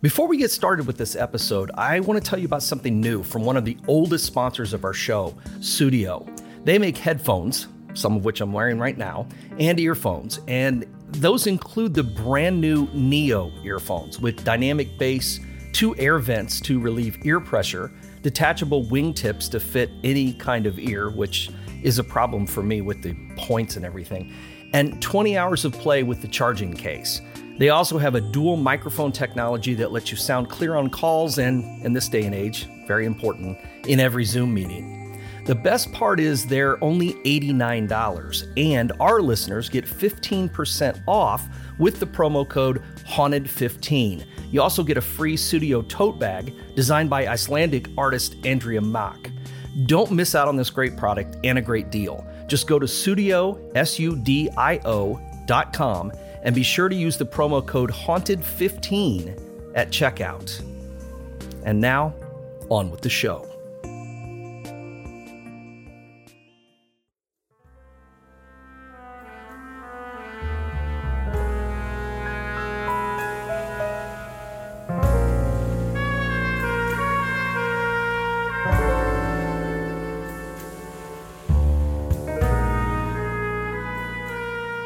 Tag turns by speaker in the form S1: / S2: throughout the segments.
S1: Before we get started with this episode, I want to tell you about something new from one of the oldest sponsors of our show, Sudio. They make headphones, some of which I'm wearing right now, and earphones, and those include the brand new Neo earphones with dynamic bass, two air vents to relieve ear pressure, detachable wingtips to fit any kind of ear, which is a problem for me with the points and everything, and 20 hours of play with the charging case. They also have a dual microphone technology that lets you sound clear on calls and, in this day and age, very important, in every Zoom meeting. The best part is they're only $89, and our listeners get 15% off with the promo code HAUNTED15. You also get a free Sudio tote bag designed by Icelandic artist Andrea Maack. Don't miss out on this great product and a great deal. Just go to Sudio, S-U-D-I-O dot com and be sure to use the promo code HAUNTED15 at checkout. And now, on with the show.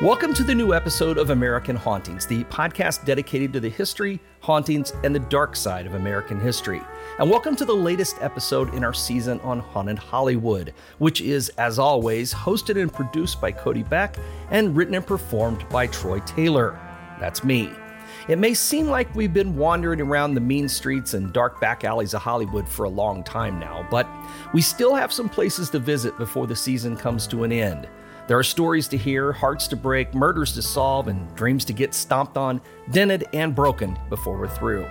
S1: Welcome to the new episode of American Hauntings, the podcast dedicated to the history, hauntings, and the dark side of American history. And welcome to the latest episode in our season on Haunted Hollywood, which is, as always, hosted and produced by Cody Beck and written and performed by Troy Taylor. That's me. It may seem like we've been wandering around the mean streets and dark back alleys of Hollywood for a long time now, but we still have some places to visit before the season comes to an end. There are stories to hear, hearts to break, murders to solve, and dreams to get stomped on, dented, and broken before we're through.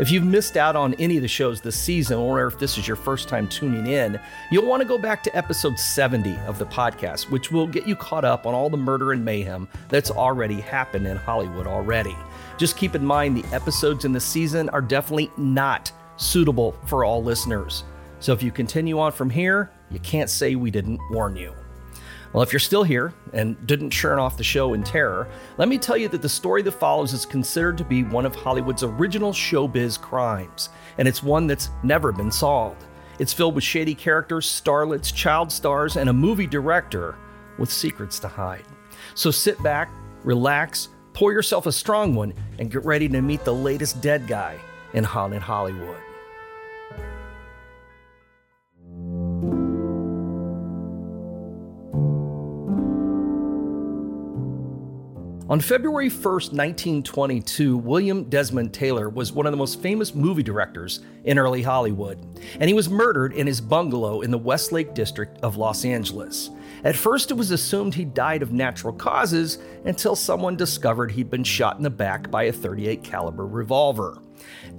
S1: If you've missed out on any of the shows this season, or if this is your first time tuning in, you'll want to go back to episode 70 of the podcast, which will get you caught up on all the murder and mayhem that's already happened in Hollywood already. Just keep in mind the episodes in the season are definitely not suitable for all listeners. So if you continue on from here, you can't say we didn't warn you. Well, if you're still here and didn't churn off the show in terror, let me tell you that the story that follows is considered to be one of Hollywood's original showbiz crimes, and it's one that's never been solved. It's filled with shady characters, starlets, child stars, and a movie director with secrets to hide. So sit back, relax, pour yourself a strong one, and get ready to meet the latest dead guy in Haunted Hollywood. On February 1st, 1922, William Desmond Taylor was one of the most famous movie directors in early Hollywood, and he was murdered in his bungalow in the Westlake district of Los Angeles. At first, it was assumed he died of natural causes until someone discovered he'd been shot in the back by a 38 caliber revolver.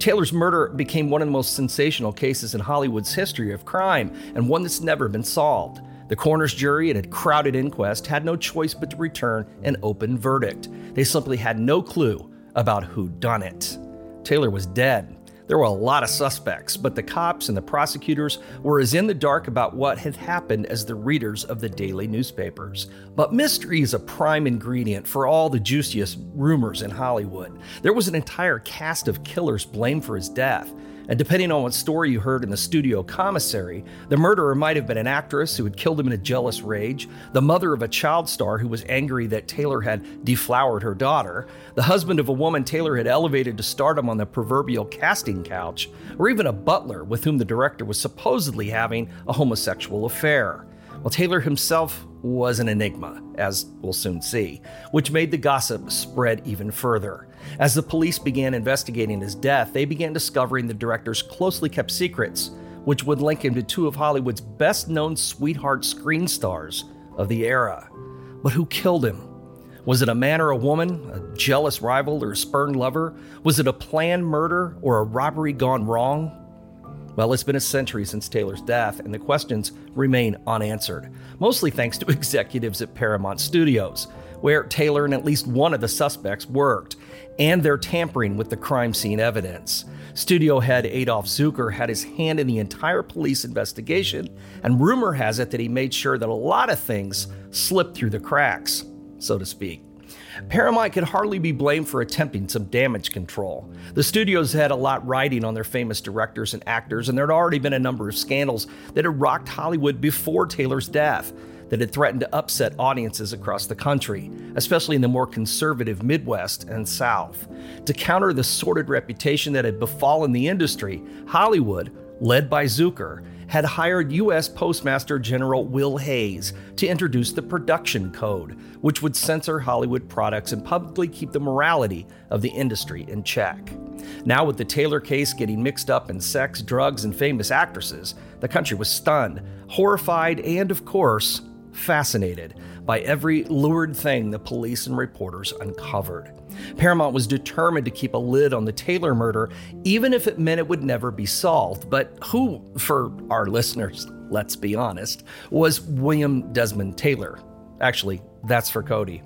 S1: Taylor's murder became one of the most sensational cases in Hollywood's history of crime and one that's never been solved. The coroner's jury at a crowded inquest had no choice but to return an open verdict. They simply had no clue about who done it. Taylor was dead. There were a lot of suspects, but the cops and the prosecutors were as in the dark about what had happened as the readers of the daily newspapers. But mystery is a prime ingredient for all the juiciest rumors in Hollywood. There was an entire cast of killers blamed for his death. And depending on what story you heard in the studio commissary, the murderer might have been an actress who had killed him in a jealous rage, the mother of a child star who was angry that Taylor had deflowered her daughter, the husband of a woman Taylor had elevated to stardom on the proverbial casting couch, or even a butler with whom the director was supposedly having a homosexual affair. Well, Taylor himself was an enigma, as we'll soon see, which made the gossip spread even further. As the police began investigating his death, they began discovering the director's closely kept secrets, which would link him to two of Hollywood's best known sweetheart screen stars of the era. But who killed him? Was it a man or a woman, a jealous rival or a spurned lover? Was it a planned murder or a robbery gone wrong? Well, it's been a century since Taylor's death, and the questions remain unanswered, mostly thanks to executives at Paramount Studios, where Taylor and at least one of the suspects worked and their tampering with the crime scene evidence. Studio head Adolph Zukor had his hand in the entire police investigation, and rumor has it that he made sure that a lot of things slipped through the cracks, so to speak. Paramount could hardly be blamed for attempting some damage control. The studios had a lot riding on their famous directors and actors, and there had already been a number of scandals that had rocked Hollywood before Taylor's death that had threatened to upset audiences across the country, especially in the more conservative Midwest and South. To counter the sordid reputation that had befallen the industry, Hollywood, led by Zukor, had hired U.S. Postmaster General Will Hays to introduce the Production Code, which would censor Hollywood products and publicly keep the morality of the industry in check. Now, with the Taylor case getting mixed up in sex, drugs, and famous actresses, the country was stunned, horrified, and, of course, fascinated by every lurid thing the police and reporters uncovered. Paramount was determined to keep a lid on the Taylor murder, even if it meant it would never be solved. But who, for our listeners, let's be honest, was William Desmond Taylor? Actually, that's for Cody.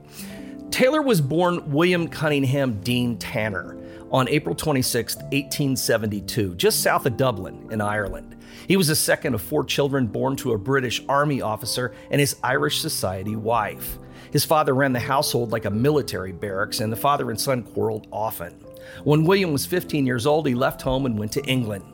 S1: Taylor was born William Cunningham Dean Tanner on April 26, 1872, just south of Dublin in Ireland. He was the second of four children born to a British Army officer and his Irish society wife. His father ran the household like a military barracks, and the father and son quarreled often. When William was 15 years old, he left home and went to England.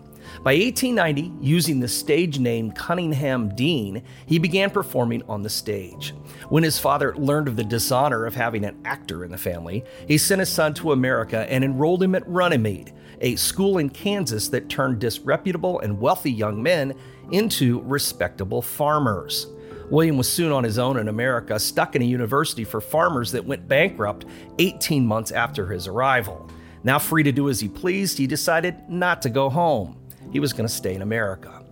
S1: By 1890, using the stage name Cunningham Dean, he began performing on the stage. When his father learned of the dishonor of having an actor in the family, he sent his son to America and enrolled him at Runnymede, a school in Kansas that turned disreputable and wealthy young men into respectable farmers. William was soon on his own in America, stuck in a university for farmers that went bankrupt 18 months after his arrival. Now free to do as he pleased, he decided not to go home. He was going to stay in America.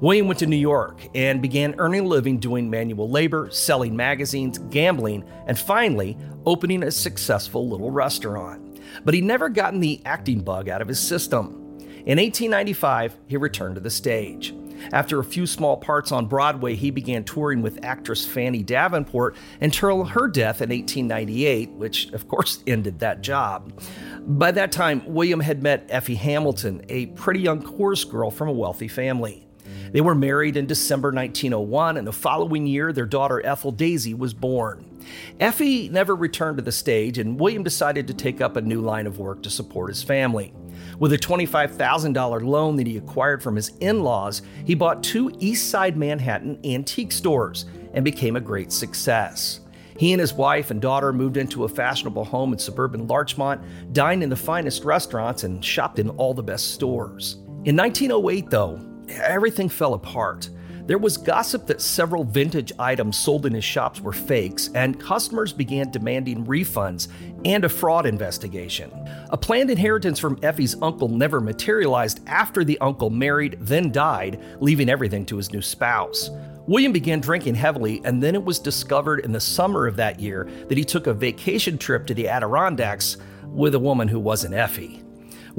S1: William went to New York and began earning a living doing manual labor, selling magazines, gambling, and finally opening a successful little restaurant. But he'd never gotten the acting bug out of his system. In 1895, he returned to the stage. After a few small parts on Broadway, he began touring with actress Fanny Davenport until her death in 1898, which of course ended that job. By that time, William had met Effie Hamilton, a pretty young chorus girl from a wealthy family. They were married in December 1901, and the following year, their daughter Ethel Daisy was born. Effie never returned to the stage, and William decided to take up a new line of work to support his family. With a $25,000 loan that he acquired from his in laws, he bought two East Side Manhattan antique stores and became a great success. He and his wife and daughter moved into a fashionable home in suburban Larchmont, dined in the finest restaurants, and shopped in all the best stores. In 1908, though, everything fell apart. There was gossip that several vintage items sold in his shops were fakes, and customers began demanding refunds and a fraud investigation. A planned inheritance from Effie's uncle never materialized after the uncle married, then died, leaving everything to his new spouse. William began drinking heavily, and then it was discovered in the summer of that year that he took a vacation trip to the Adirondacks with a woman who wasn't Effie.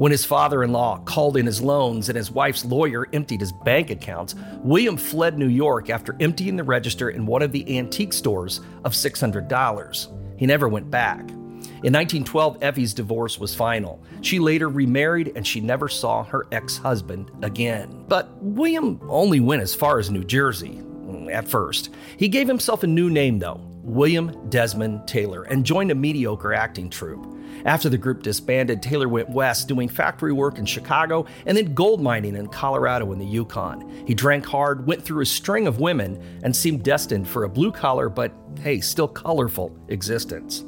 S1: When his father in law called in his loans and his wife's lawyer emptied his bank accounts, William fled New York after emptying the register in one of the antique stores of $600. He never went back. In 1912, Effie's divorce was final. She later remarried and she never saw her ex husband again. But William only went as far as New Jersey mm, at first. He gave himself a new name, though William Desmond Taylor, and joined a mediocre acting troupe. After the group disbanded, Taylor went west doing factory work in Chicago and then gold mining in Colorado and the Yukon. He drank hard, went through a string of women, and seemed destined for a blue collar but, hey, still colorful existence.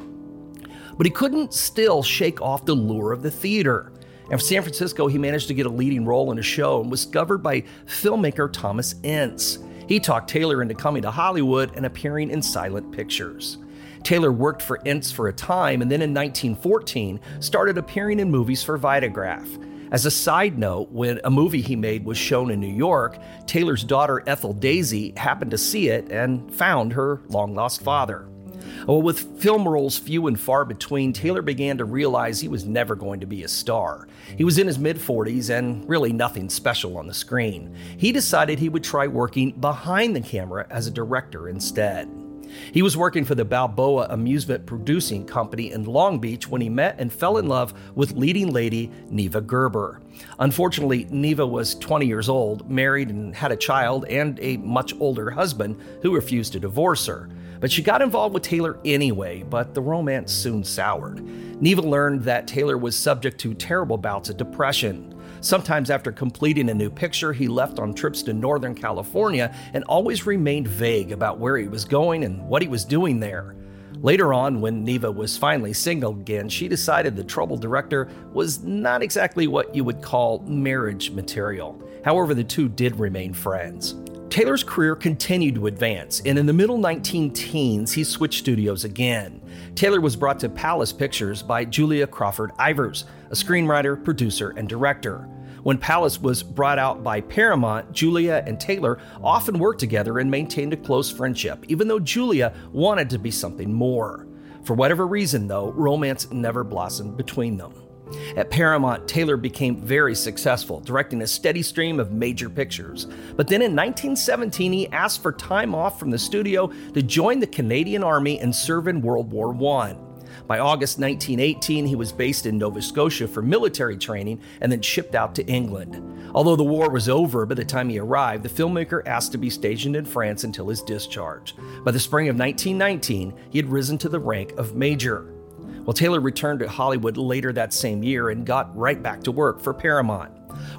S1: But he couldn't still shake off the lure of the theater. In San Francisco, he managed to get a leading role in a show and was discovered by filmmaker Thomas Ince. He talked Taylor into coming to Hollywood and appearing in silent pictures. Taylor worked for Ince for a time and then in 1914 started appearing in movies for Vitagraph. As a side note, when a movie he made was shown in New York, Taylor's daughter Ethel Daisy happened to see it and found her long lost father. Well, with film roles few and far between, Taylor began to realize he was never going to be a star. He was in his mid 40s and really nothing special on the screen. He decided he would try working behind the camera as a director instead. He was working for the Balboa Amusement Producing Company in Long Beach when he met and fell in love with leading lady Neva Gerber. Unfortunately, Neva was 20 years old, married, and had a child and a much older husband who refused to divorce her. But she got involved with Taylor anyway, but the romance soon soured. Neva learned that Taylor was subject to terrible bouts of depression. Sometimes, after completing a new picture, he left on trips to Northern California and always remained vague about where he was going and what he was doing there. Later on, when Neva was finally single again, she decided the troubled director was not exactly what you would call marriage material. However, the two did remain friends. Taylor's career continued to advance, and in the middle 19 teens, he switched studios again. Taylor was brought to Pallas Pictures by Julia Crawford Ivers, a screenwriter, producer, and director. When Pallas was brought out by Paramount, Julia and Taylor often worked together and maintained a close friendship, even though Julia wanted to be something more. For whatever reason, though, romance never blossomed between them. At Paramount, Taylor became very successful, directing a steady stream of major pictures. But then in 1917, he asked for time off from the studio to join the Canadian Army and serve in World War I. By August 1918, he was based in Nova Scotia for military training and then shipped out to England. Although the war was over by the time he arrived, the filmmaker asked to be stationed in France until his discharge. By the spring of 1919, he had risen to the rank of major. Well, Taylor returned to Hollywood later that same year and got right back to work for Paramount.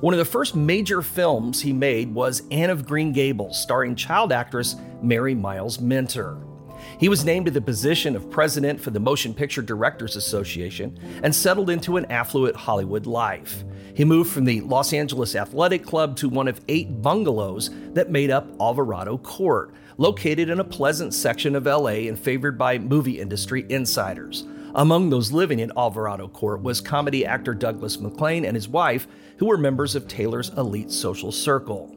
S1: One of the first major films he made was Anne of Green Gables, starring child actress Mary Miles Minter. He was named to the position of president for the Motion Picture Directors Association and settled into an affluent Hollywood life. He moved from the Los Angeles Athletic Club to one of eight bungalows that made up Alvarado Court, located in a pleasant section of LA and favored by movie industry insiders. Among those living in Alvarado Court was comedy actor Douglas MacLean and his wife, who were members of Taylor's elite social circle.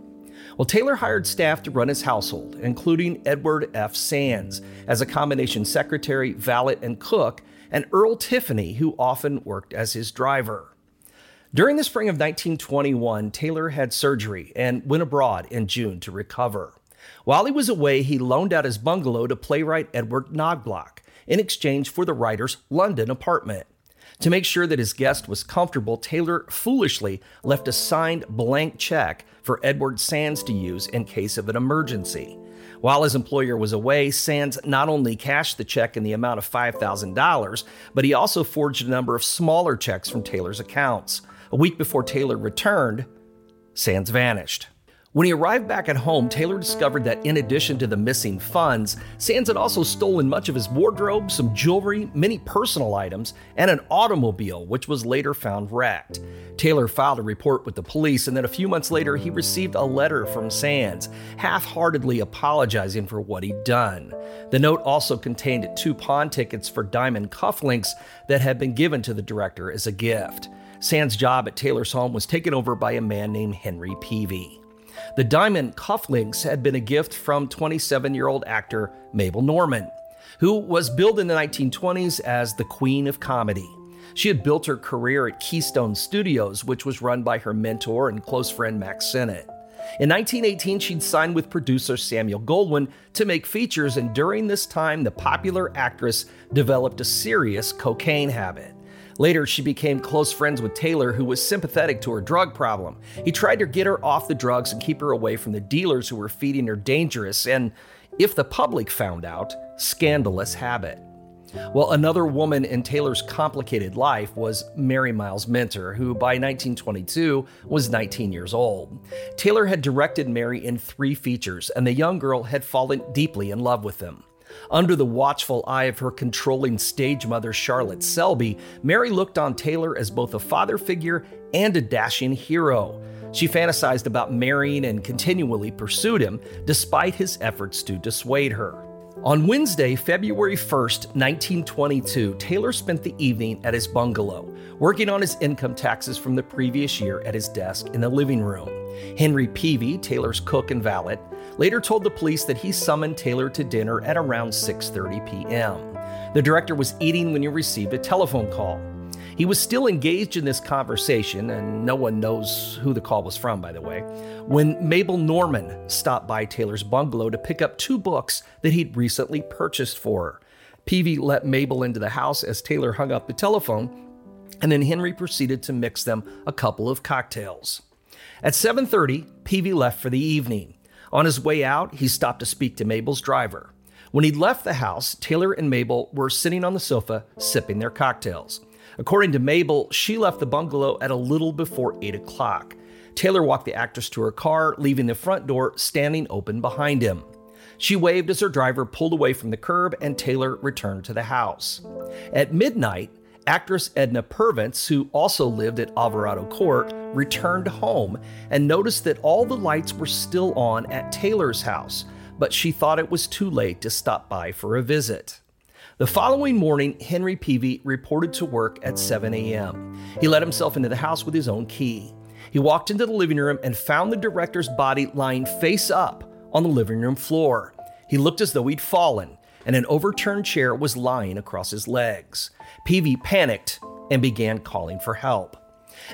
S1: Well, Taylor hired staff to run his household, including Edward F. Sands as a combination secretary, valet, and cook, and Earl Tiffany, who often worked as his driver. During the spring of 1921, Taylor had surgery and went abroad in June to recover. While he was away, he loaned out his bungalow to playwright Edward Knoblock, in exchange for the writer's London apartment. To make sure that his guest was comfortable, Taylor foolishly left a signed blank check for Edward Sands to use in case of an emergency. While his employer was away, Sands not only cashed the check in the amount of $5,000, but he also forged a number of smaller checks from Taylor's accounts. A week before Taylor returned, Sands vanished. When he arrived back at home, Taylor discovered that in addition to the missing funds, Sands had also stolen much of his wardrobe, some jewelry, many personal items, and an automobile, which was later found wrecked. Taylor filed a report with the police, and then a few months later, he received a letter from Sands, half heartedly apologizing for what he'd done. The note also contained two pawn tickets for diamond cufflinks that had been given to the director as a gift. Sands' job at Taylor's home was taken over by a man named Henry Peavy. The diamond cufflinks had been a gift from 27 year old actor Mabel Normand, who was billed in the 1920s as the Queen of Comedy. She had built her career at Keystone Studios, which was run by her mentor and close friend Mack Sennett. In 1918, she'd signed with producer Samuel Goldwyn to make features, and during this time, the popular actress developed a serious cocaine habit. Later, she became close friends with Taylor, who was sympathetic to her drug problem. He tried to get her off the drugs and keep her away from the dealers who were feeding her dangerous and, if the public found out, scandalous habit. Well, another woman in Taylor's complicated life was Mary Miles Minter, who by 1922 was 19 years old. Taylor had directed Mary in three features, and the young girl had fallen deeply in love with him. Under the watchful eye of her controlling stage mother, Charlotte Shelby, Mary looked on Taylor as both a father figure and a dashing hero. She fantasized about marrying and continually pursued him, despite his efforts to dissuade her. On Wednesday, February 1st, 1922, Taylor spent the evening at his bungalow, working on his income taxes from the previous year at his desk in the living room. Henry Peavy, Taylor's cook and valet, later told the police that he summoned Taylor to dinner at around 6:30 p.m. The director was eating when he received a telephone call. He was still engaged in this conversation, and no one knows who the call was from, by the way, when Mabel Normand stopped by Taylor's bungalow to pick up two books that he'd recently purchased for her. Peavy let Mabel into the house as Taylor hung up the telephone, and then Henry proceeded to mix them a couple of cocktails. At 7:30, Peavy left for the evening. On his way out, he stopped to speak to Mabel's driver. When he left the house, Taylor and Mabel were sitting on the sofa sipping their cocktails. According to Mabel, she left the bungalow at a little before 8 o'clock. Taylor walked the actress to her car, leaving the front door standing open behind him. She waved as her driver pulled away from the curb and Taylor returned to the house. At midnight, actress Edna Purviance, who also lived at Alvarado Court, returned home and noticed that all the lights were still on at Taylor's house, but she thought it was too late to stop by for a visit. The following morning, Henry Peavy reported to work at 7 a.m. He let himself into the house with his own key. He walked into the living room and found the director's body lying face up on the living room floor. He looked as though he'd fallen, and an overturned chair was lying across his legs. Peavy panicked and began calling for help.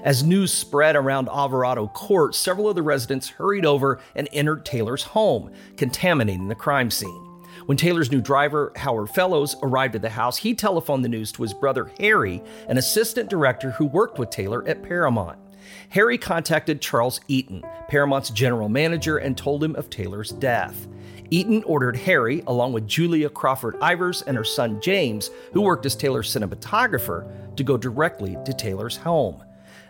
S1: As news spread around Alvarado Court, several of the residents hurried over and entered Taylor's home, contaminating the crime scene. When Taylor's new driver, Howard Fellows, arrived at the house, he telephoned the news to his brother Harry, an assistant director who worked with Taylor at Paramount. Harry contacted Charles Eaton, Paramount's general manager, and told him of Taylor's death. Eaton ordered Harry, along with Julia Crawford Ivers and her son James, who worked as Taylor's cinematographer, to go directly to Taylor's home.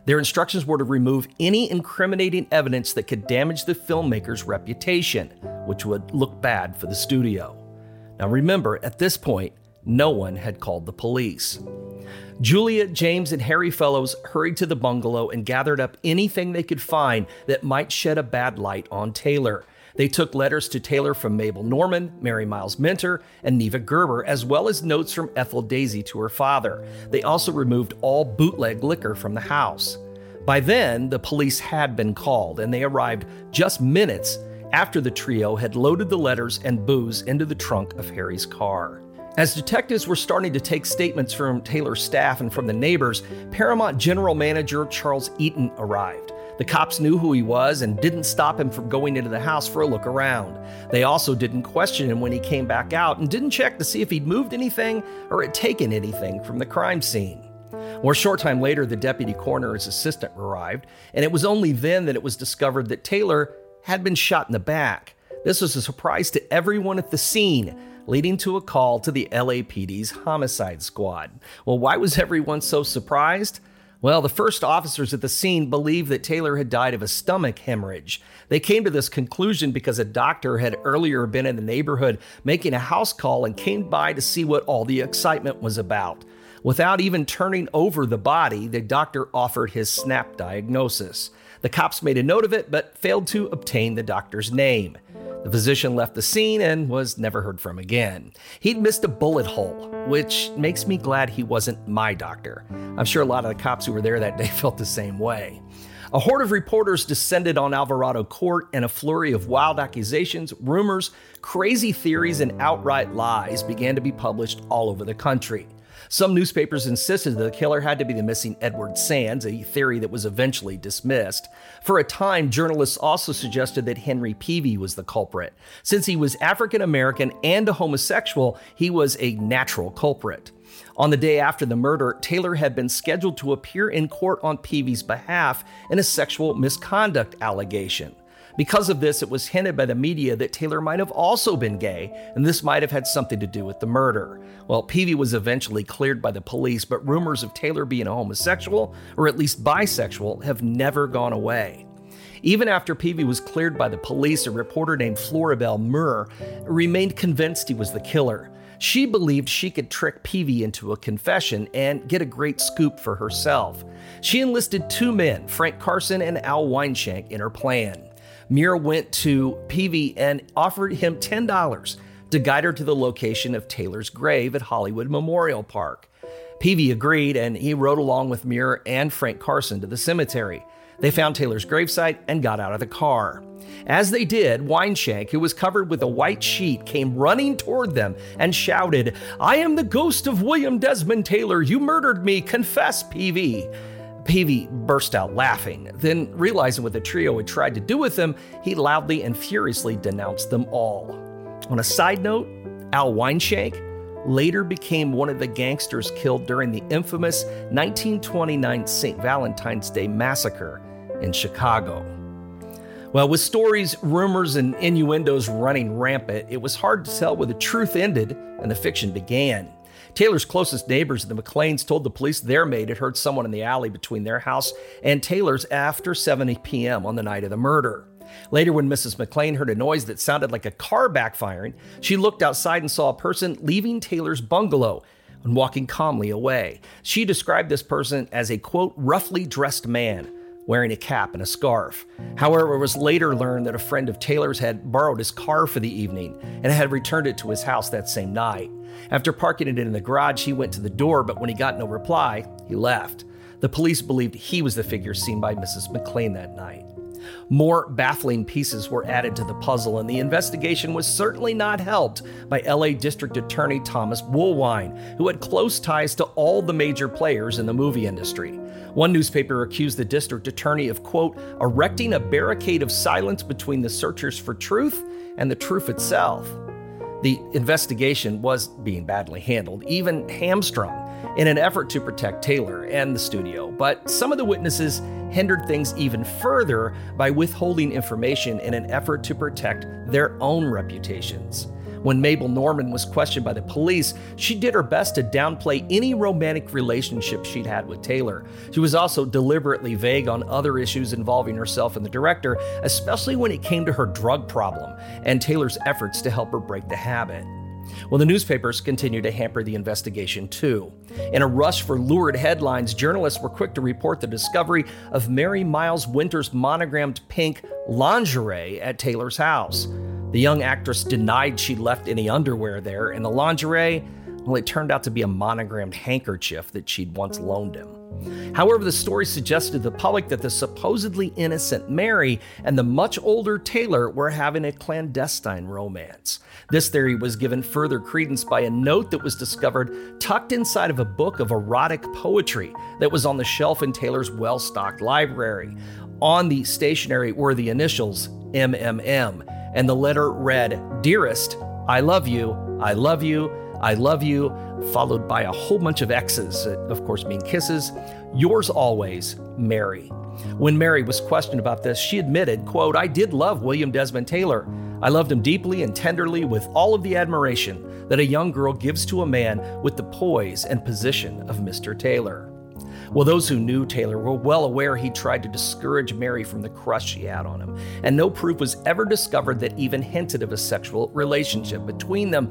S1: Their instructions were to remove any incriminating evidence that could damage the filmmaker's reputation, which would look bad for the studio. Now remember, at this point, no one had called the police. Julia, James, and Harry Fellows hurried to the bungalow and gathered up anything they could find that might shed a bad light on Taylor. They took letters to Taylor from Mabel Normand, Mary Miles Minter, and Neva Gerber, as well as notes from Ethel Daisy to her father. They also removed all bootleg liquor from the house. By then, the police had been called, and they arrived just minutes after the trio had loaded the letters and booze into the trunk of Harry's car. As detectives were starting to take statements from Taylor's staff and from the neighbors, Paramount General Manager Charles Eaton arrived. The cops knew who he was and didn't stop him from going into the house for a look around. They also didn't question him when he came back out and didn't check to see if he'd moved anything or had taken anything from the crime scene. Well, a short time later, the deputy coroner's assistant arrived, and it was only then that it was discovered that Taylor had been shot in the back. This was a surprise to everyone at the scene, leading to a call to the LAPD's homicide squad. Well, why was everyone so surprised? Well, the first officers at the scene believed that Taylor had died of a stomach hemorrhage. They came to this conclusion because a doctor had earlier been in the neighborhood making a house call and came by to see what all the excitement was about. Without even turning over the body, the doctor offered his snap diagnosis. The cops made a note of it, but failed to obtain the doctor's name. The physician left the scene and was never heard from again. He'd missed a bullet hole, which makes me glad he wasn't my doctor. I'm sure a lot of the cops who were there that day felt the same way. A horde of reporters descended on Alvarado Court, and a flurry of wild accusations, rumors, crazy theories, and outright lies began to be published all over the country. Some newspapers insisted that the killer had to be the missing Edward Sands, a theory that was eventually dismissed. For a time, journalists also suggested that Henry Peavy was the culprit. Since he was African American and a homosexual, he was a natural culprit. On the day after the murder, Taylor had been scheduled to appear in court on Peavy's behalf in a sexual misconduct allegation. Because of this, it was hinted by the media that Taylor might have also been gay, and this might have had something to do with the murder. Well, Peavy was eventually cleared by the police, but rumors of Taylor being a homosexual, or at least bisexual, have never gone away. Even after Peavy was cleared by the police, a reporter named Florabel Muir remained convinced he was the killer. She believed she could trick Peavy into a confession and get a great scoop for herself. She enlisted two men, Frank Carson and Al Weinshank, in her plan. Muir went to Peavy and offered him $10 to guide her to the location of Taylor's grave at Hollywood Memorial Park. Peavy agreed and he rode along with Muir and Frank Carson to the cemetery. They found Taylor's gravesite and got out of the car. As they did, Weinshank, who was covered with a white sheet, came running toward them and shouted, I am the ghost of William Desmond Taylor. You murdered me. Confess, Peavy. Peavy burst out laughing. Then, realizing what the trio had tried to do with him, he loudly and furiously denounced them all. On a side note, Al Weinshank later became one of the gangsters killed during the infamous 1929 St. Valentine's Day massacre in Chicago. Well, with stories, rumors, and innuendos running rampant, it was hard to tell where the truth ended and the fiction began. Taylor's closest neighbors, the MacLeans, told the police their maid had heard someone in the alley between their house and Taylor's after 7 p.m. on the night of the murder. Later, when Mrs. MacLean heard a noise that sounded like a car backfiring, she looked outside and saw a person leaving Taylor's bungalow and walking calmly away. She described this person as a quote, roughly dressed man wearing a cap and a scarf. However, it was later learned that a friend of Taylor's had borrowed his car for the evening and had returned it to his house that same night. After parking it in the garage, he went to the door, but when he got no reply, he left. The police believed he was the figure seen by Mrs. MacLean that night. More baffling pieces were added to the puzzle, and the investigation was certainly not helped by LA District Attorney Thomas Woolwine, who had close ties to all the major players in the movie industry. One newspaper accused the district attorney of, quote, erecting a barricade of silence between the searchers for truth and the truth itself. The investigation was being badly handled, even hamstrung in an effort to protect Taylor and the studio. But some of the witnesses hindered things even further by withholding information in an effort to protect their own reputations. When Mabel Normand was questioned by the police, she did her best to downplay any romantic relationship she'd had with Taylor. She was also deliberately vague on other issues involving herself and the director, especially when it came to her drug problem and Taylor's efforts to help her break the habit. Well, the newspapers continued to hamper the investigation too. In a rush for lurid headlines, journalists were quick to report the discovery of Mary Miles Minter's monogrammed pink lingerie at Taylor's house. The young actress denied she left any underwear there, and the lingerie, well, it turned out to be a monogrammed handkerchief that she'd once loaned him. However, the story suggested to the public that the supposedly innocent Mary and the much older Taylor were having a clandestine romance. This theory was given further credence by a note that was discovered tucked inside of a book of erotic poetry that was on the shelf in Taylor's well stocked library. On the stationery were the initials MMM, and the letter read, Dearest, I love you, I love you, I love you, followed by a whole bunch of X's that, of course, mean kisses. Yours always, Mary. When Mary was questioned about this, she admitted, quote, I did love William Desmond Taylor. I loved him deeply and tenderly with all of the admiration that a young girl gives to a man with the poise and position of Mr. Taylor. Well, those who knew Taylor were well aware he tried to discourage Mary from the crush she had on him, and no proof was ever discovered that even hinted of a sexual relationship between them,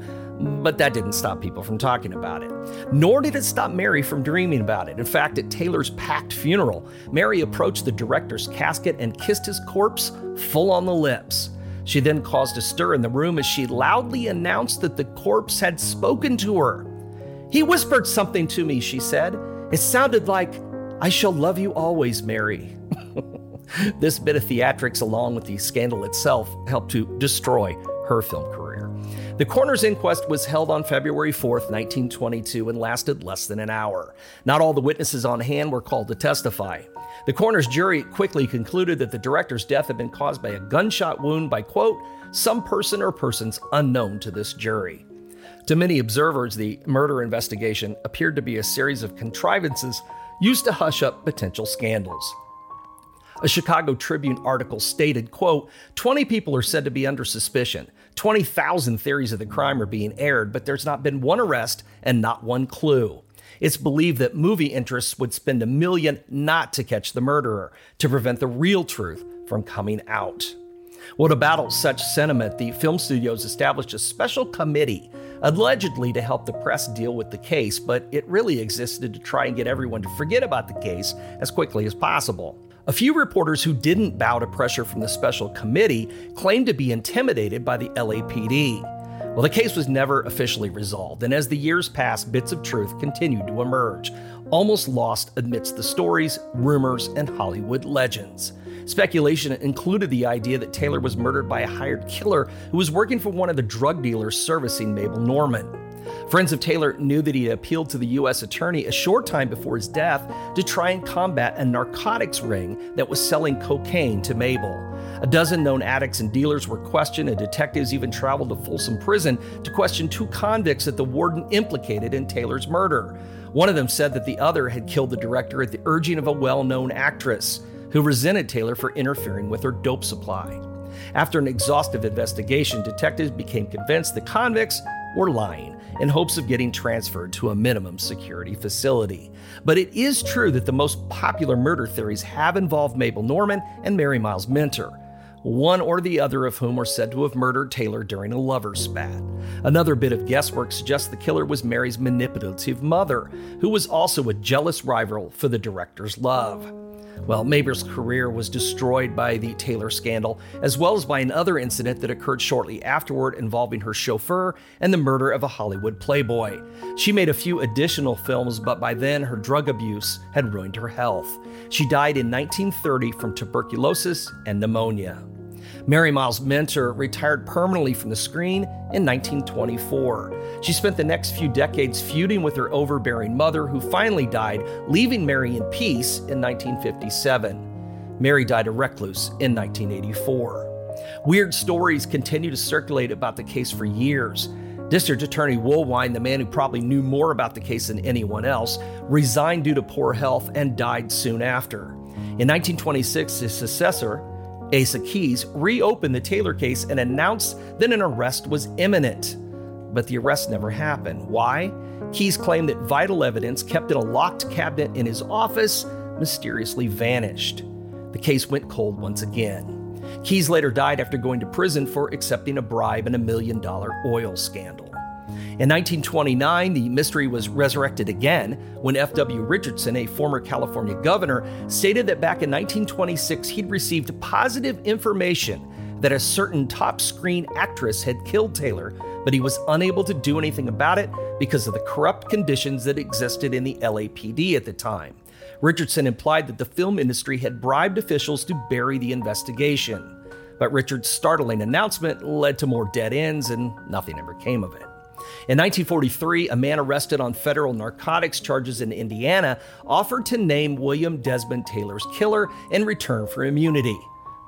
S1: but that didn't stop people from talking about it. Nor did it stop Mary from dreaming about it. In fact, at Taylor's packed funeral, Mary approached the director's casket and kissed his corpse full on the lips. She then caused a stir in the room as she loudly announced that the corpse had spoken to her. He whispered something to me, she said. It sounded like, I shall love you always, Mary. this bit of theatrics, along with the scandal itself, helped to destroy her film career. The coroner's inquest was held on February 4th, 1922, and lasted less than an hour. Not all the witnesses on hand were called to testify. The coroner's jury quickly concluded that the director's death had been caused by a gunshot wound by, quote, some person or persons unknown to this jury. To many observers, the murder investigation appeared to be a series of contrivances used to hush up potential scandals. A Chicago Tribune article stated, quote, 20 people are said to be under suspicion. 20,000 theories of the crime are being aired, but there's not been one arrest and not one clue. It's believed that movie interests would spend a million not to catch the murderer, to prevent the real truth from coming out. Well, to battle such sentiment, the film studios established a special committee allegedly to help the press deal with the case, but it really existed to try and get everyone to forget about the case as quickly as possible. A few reporters who didn't bow to pressure from the special committee claimed to be intimidated by the LAPD. Well, the case was never officially resolved, and as the years passed, bits of truth continued to emerge, almost lost amidst the stories, rumors, and Hollywood legends. Speculation included the idea that Taylor was murdered by a hired killer who was working for one of the drug dealers servicing Mabel Normand. Friends of Taylor knew that he had appealed to the U.S. attorney a short time before his death to try and combat a narcotics ring that was selling cocaine to Mabel. A dozen known addicts and dealers were questioned, and detectives even traveled to Folsom Prison to question two convicts that the warden implicated in Taylor's murder. One of them said that the other had killed the director at the urging of a well known actress who resented Taylor for interfering with her dope supply. After an exhaustive investigation, detectives became convinced the convicts were lying in hopes of getting transferred to a minimum security facility. But it is true that the most popular murder theories have involved Mabel Normand and Mary Miles Minter, one or the other of whom are said to have murdered Taylor during a lover's spat. Another bit of guesswork suggests the killer was Mary's manipulative mother, who was also a jealous rival for the director's love. Well, Mabel's career was destroyed by the Taylor scandal, as well as by another incident that occurred shortly afterward involving her chauffeur and the murder of a Hollywood playboy. She made a few additional films, but by then her drug abuse had ruined her health. She died in 1930 from tuberculosis and pneumonia. Mary Miles Minter retired permanently from the screen in 1924. She spent the next few decades feuding with her overbearing mother, who finally died, leaving Mary in peace in 1957. Mary died a recluse in 1984. Weird stories continue to circulate about the case for years. District Attorney Woolwine, the man who probably knew more about the case than anyone else, resigned due to poor health and died soon after. In 1926, his successor, Asa Keyes reopened the Taylor case and announced that an arrest was imminent. But the arrest never happened. Why? Keyes claimed that vital evidence kept in a locked cabinet in his office mysteriously vanished. The case went cold once again. Keyes later died after going to prison for accepting a bribe in a million dollar oil scandal. In 1929, the mystery was resurrected again when F.W. Richardson, a former California governor, stated that back in 1926 he'd received positive information that a certain top screen actress had killed Taylor, but he was unable to do anything about it because of the corrupt conditions that existed in the LAPD at the time. Richardson implied that the film industry had bribed officials to bury the investigation. But Richard's startling announcement led to more dead ends, and nothing ever came of it. In 1943, a man arrested on federal narcotics charges in Indiana offered to name William Desmond Taylor's killer in return for immunity.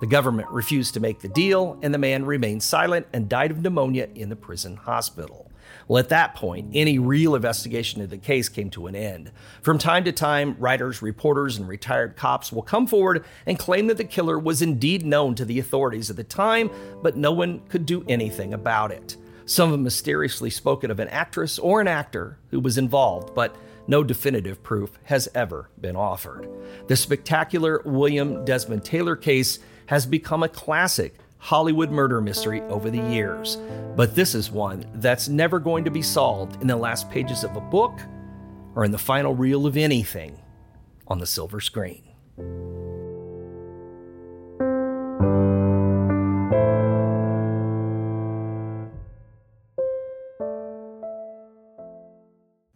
S1: The government refused to make the deal, and the man remained silent and died of pneumonia in the prison hospital. Well, at that point, any real investigation of the case came to an end. From time to time, writers, reporters, and retired cops will come forward and claim that the killer was indeed known to the authorities at the time, but no one could do anything about it. Some have mysteriously spoken of an actress or an actor who was involved, but no definitive proof has ever been offered. The spectacular William Desmond Taylor case has become a classic Hollywood murder mystery over the years, but this is one that's never going to be solved in the last pages of a book or in the final reel of anything on the silver screen.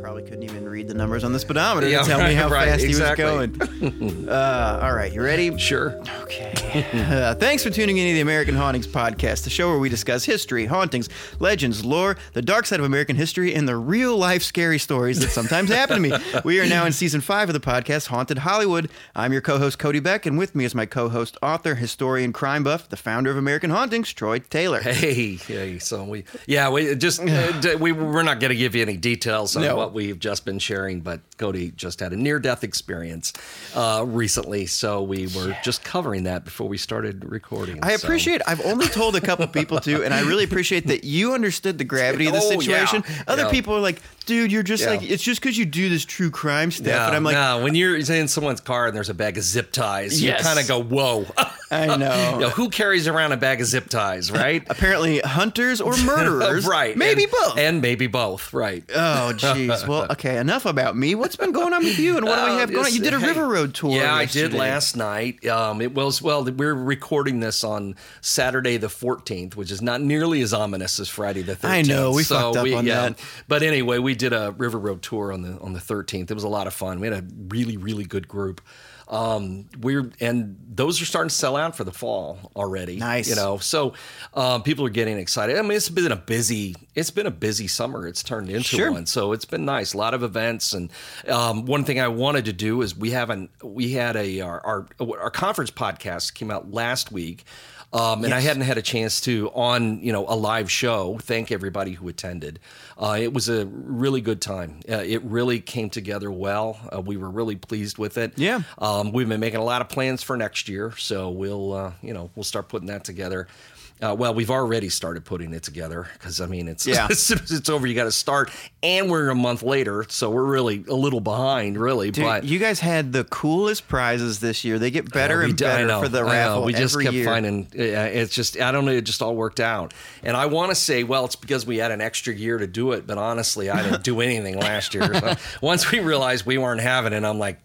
S2: Probably couldn't even read the numbers on the speedometer
S1: Yeah,
S2: to tell me how
S1: right,
S2: fast
S1: exactly.
S2: he was going. uh, all right, you ready?
S1: Sure.
S2: Okay. Uh, thanks for tuning in to the American Hauntings Podcast, the show where we discuss history, hauntings, legends, lore, the dark side of American history, and the real life scary stories that sometimes happen to me. We are now in season five of the podcast, Haunted Hollywood. I'm your co host, Cody Beck, and with me is my co host, author, historian, crime buff, the founder of American Hauntings, Troy Taylor.
S1: Hey, hey, so we, yeah, we just, uh, we, we're not going to give you any details on
S2: No.
S1: What we've just been sharing, but Cody just had a near death experience uh, recently. So we were just covering that before we started recording.
S2: I
S1: so-
S2: appreciate. I've only told a couple people too, and I really appreciate that you understood the gravity of the
S1: Oh, yeah.
S2: situation. Other
S1: Yeah.
S2: people are like, "Dude, you're just
S1: Yeah.
S2: like it's just because you do this true crime stuff."
S1: Yeah,
S2: and I'm like,
S1: no, when you're in someone's car and there's a bag of zip ties,
S2: Yes.
S1: you kind of go, whoa.
S2: I know.
S1: You know, who carries around a bag of zip ties, right?
S2: Apparently, hunters or murderers,
S1: right.
S2: Maybe
S1: and,
S2: both.
S1: And maybe both, right.
S2: oh, jeez. Well, okay. Enough about me. What's been going on with you, and what do we
S1: Uh,
S2: have going on? You did a
S1: hey,
S2: River Road tour.
S1: Yeah, I did last night. Um, it was well. We're recording this on Saturday the 14th, which is not nearly as ominous as Friday the 13th.
S2: I know, we fucked up on that.
S1: But anyway, we did a River Road tour on the on the 13th. It was a lot of fun. We had a really really good group. Um, we're and those are starting to sell out for the fall already.
S2: Nice.
S1: you know. So um, people are getting excited. I mean, it's been a busy. It's been a busy summer. It's turned into
S2: Sure.
S1: one. So it's been nice. A lot of events, and um, one thing I wanted to do is we haven't. We had a our our, our conference podcast came out last week. Um, and I hadn't had a chance to on you know a live show. Thank everybody who attended. Uh, it was a really good time. Uh, it really came together well. Uh, we were really pleased with it.
S2: Yeah.
S1: Um, we've been making a lot of plans for next year, so we'll uh, you know we'll start putting that together. Uh, well, we've already started putting it together because I mean it's
S2: Yeah.
S1: as soon as it's over, you got to start, and we're a month later, so we're really a little behind, really.
S2: Dude,
S1: but
S2: you guys had the coolest prizes this year. They get better
S1: we
S2: and
S1: d-
S2: better
S1: know,
S2: for the
S1: I know.
S2: raffle
S1: We just kept
S2: year.
S1: finding. uh, It's just I don't know. It just all worked out, and I want to say, well, it's because we had an extra year to do it. But honestly, I didn't do anything last year. So once we realized we weren't having it, I'm like.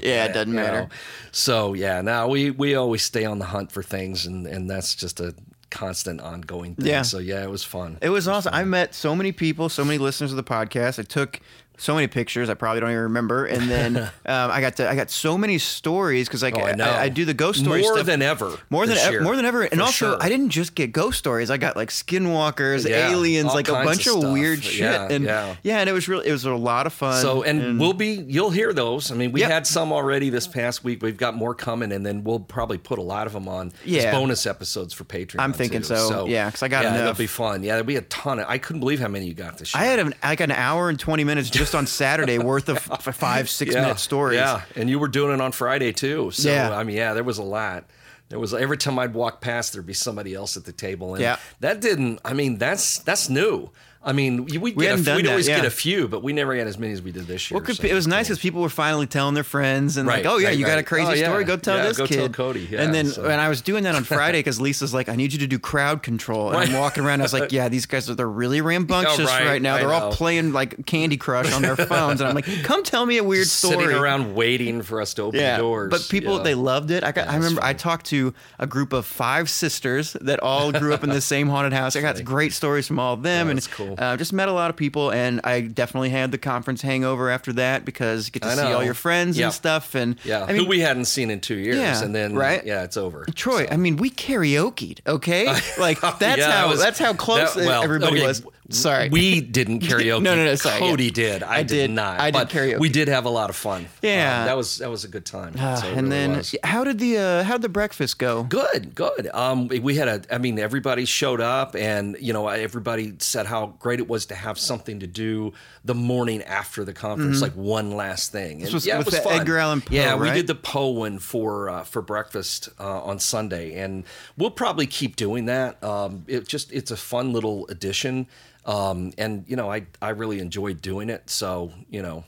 S2: Yeah, it doesn't matter.
S1: know? So yeah, now we we always stay on the hunt for things, and and that's just a constant ongoing thing.
S2: Yeah.
S1: So yeah, it was fun.
S2: It was awesome. I met so many people, so many listeners of the podcast. I took so many pictures. I probably don't even remember. And then um, I got to, I got so many stories because like
S1: Oh, I
S2: I. I, do the ghost story
S1: More
S2: stuff
S1: than ever
S2: more than ever, more than ever. And also,
S1: sure.
S2: I didn't just get ghost stories. I got like skinwalkers,
S1: Yeah,
S2: aliens, like a bunch
S1: of
S2: of, weird shit.
S1: Yeah,
S2: and
S1: yeah.
S2: and it was really, it was a lot of fun.
S1: So and, we'll be you'll hear those. I mean, we
S2: Yep.
S1: had some already this past week. We've got more coming, and then we'll probably put a lot of them on as
S2: Yeah.
S1: bonus episodes for Patreon.
S2: I'm thinking
S1: too.
S2: so. Yeah, 'cause I got
S1: yeah,
S2: enough.
S1: It'll be fun. Yeah, there'll be a ton of. I couldn't believe how many you got this year.
S2: I had an, like an hour and 20 minutes just on Saturday worth of f- five, six minute stories.
S1: Yeah, and you were doing it on Friday too. So
S2: Yeah.
S1: I mean, yeah, there was a lot. There was every time I'd walk past, there'd be somebody else at the table, and
S2: Yeah.
S1: that didn't. I mean, that's that's new. I mean, we
S2: We
S1: get a, we'd
S2: that,
S1: always get a few, but we never had as many as we did this year.
S2: Well,
S1: so
S2: it was nice
S1: cool.
S2: because people were finally telling their friends and
S1: Right,
S2: like, oh yeah,
S1: right,
S2: you got a crazy
S1: Oh, yeah.
S2: story, go tell
S1: Yeah,
S2: this
S1: go
S2: kid.
S1: tell Cody, yeah,
S2: and then
S1: so.
S2: when I was doing that on Friday, because Lisa's like, I need you to do crowd control, and I'm walking around, I was like, yeah, these guys are they're really rambunctious
S1: Yeah, right,
S2: right, now. They're all playing like Candy Crush on their phones, and I'm like, come tell me a weird story.
S1: sitting around waiting for us to open
S2: Yeah,
S1: doors.
S2: but people
S1: Yeah.
S2: they loved it. I got. I remember I talked to a group of five sisters that all grew up in the same haunted house. I got great stories from all of them,
S1: Yeah,
S2: and
S1: that's cool.
S2: uh, just met a lot of people. And I definitely had the conference hangover after that because you get to
S1: I
S2: see
S1: know.
S2: all your friends
S1: Yeah.
S2: and stuff. And
S1: yeah,
S2: I mean,
S1: who we hadn't seen in two years,
S2: Yeah,
S1: and then
S2: right?
S1: yeah, it's over.
S2: Troy, I mean, we karaoke'd, okay? Like that's
S1: Yeah,
S2: how
S1: was-
S2: that's how close
S1: that- well,
S2: everybody
S1: okay,
S2: was. Sorry,
S1: we didn't karaoke.
S2: No, no, no, sorry,
S1: Cody
S2: yeah.
S1: did. I,
S2: I
S1: did, not.
S2: I did karaoke.
S1: We did have a lot of fun.
S2: Yeah.
S1: Um, that was that was a good time.
S2: Uh,
S1: So
S2: and
S1: really
S2: then
S1: was.
S2: how did the uh, how did the breakfast go?
S1: Good, good. Um, we- had a. I mean, everybody showed up, and you know, everybody said how great it was to have something to do the morning after the conference, like one last thing. And
S2: was
S1: yeah, it was fun.
S2: Edgar Allan Poe,
S1: Yeah, we did the Poe one for uh, for breakfast uh, on Sunday, and we'll probably keep doing that. Um, it just it's a fun little addition, um, and you know, I I really enjoyed doing it. So you know,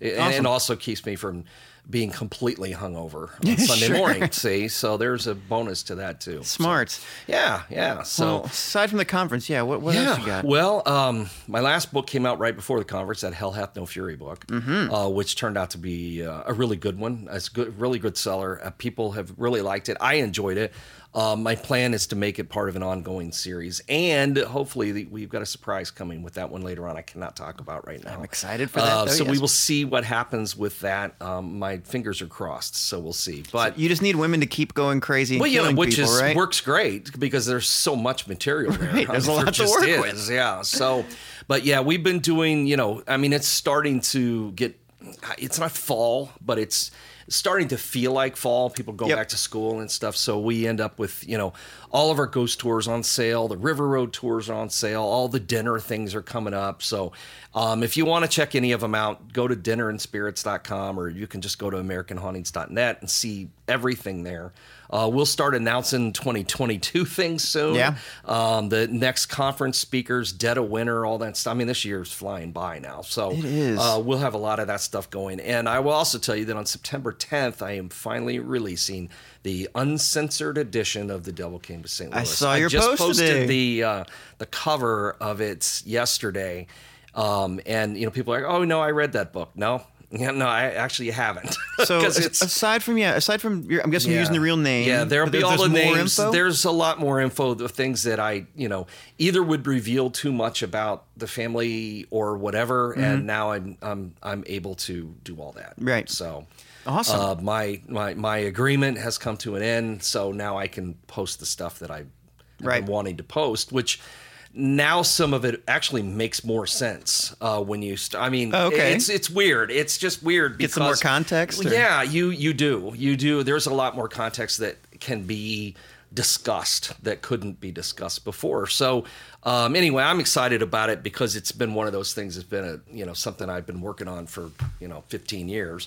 S1: it, and
S2: Awesome.
S1: it also keeps me from being completely hungover on Sunday
S2: Sure.
S1: morning. See, so there's a bonus to that too.
S2: Smart.
S1: Yeah, yeah. So.
S2: So aside from the conference, yeah, what, what else you got?
S1: Well, um, my last book came out right before the conference, that Hell Hath No Fury book,
S2: Mm-hmm.
S1: uh, which turned out to be uh, a really good one. It's good, really good seller. Uh, people have really liked it. I enjoyed it. Um, my plan is to make it part of an ongoing series, and hopefully the, we've got a surprise coming with that one later on. I cannot talk about right now.
S2: I'm excited for that,
S1: Uh,
S2: though,
S1: so we will see what happens with that. Um, my fingers are crossed, so we'll see. But
S2: you just need women to keep going crazy and
S1: well, yeah, which
S2: people,
S1: is
S2: right?
S1: works great because there's so much material there.
S2: Right, there's a
S1: there
S2: lot to work
S1: is,
S2: with.
S1: Yeah. So, but yeah, we've been doing. You know, I mean, it's starting to get. It's not fall, but it's starting to feel like fall. People go
S2: Yep.
S1: back to school and stuff. So we end up with you know all of our ghost tours on sale. The River Road tours are on sale. All the dinner things are coming up. So um, if you want to check any of them out, go to dinnerandspirits.com or you can just go to AmericanHauntings.net and see everything there. Uh, we'll start announcing 2022 things soon.
S2: Yeah.
S1: Um, the next conference speakers, dead of winter, all that stuff. I mean, this year's flying by now. So
S2: It is.
S1: Uh, we'll have a lot of that stuff going. And I will also tell you that on September 10th, I am finally releasing the uncensored edition of The Devil Came to St. Louis.
S2: I saw your
S1: just
S2: post
S1: posted
S2: today.
S1: the uh, the cover of it yesterday. Um, and you know, people are like, "Oh no, I read that book." No, yeah, no, I actually haven't.
S2: So
S1: it's-
S2: aside from yeah, aside from your, I'm guessing you're using the real name.
S1: yeah, there'll be
S2: there-
S1: all the names.
S2: info?
S1: There's a lot more info. The things that I, you know, either would reveal too much about the family or whatever, and now I'm I'm I'm able to do all that.
S2: Mm-hmm. Right.
S1: So.
S2: Awesome.
S1: Uh, my my my agreement has come to an end, so now I can post the stuff that I
S2: Right.
S1: been wanting to post, which now some of it actually makes more sense uh, when you. St- I mean,
S2: Oh, okay.
S1: it's it's weird. It's just weird.
S2: Get some more context, or-
S1: Yeah, you you do you do. There's a lot more context that can be discussed that couldn't be discussed before. So um, anyway, I'm excited about it because it's been one of those things. that's been a you know something I've been working on for you know 15 years.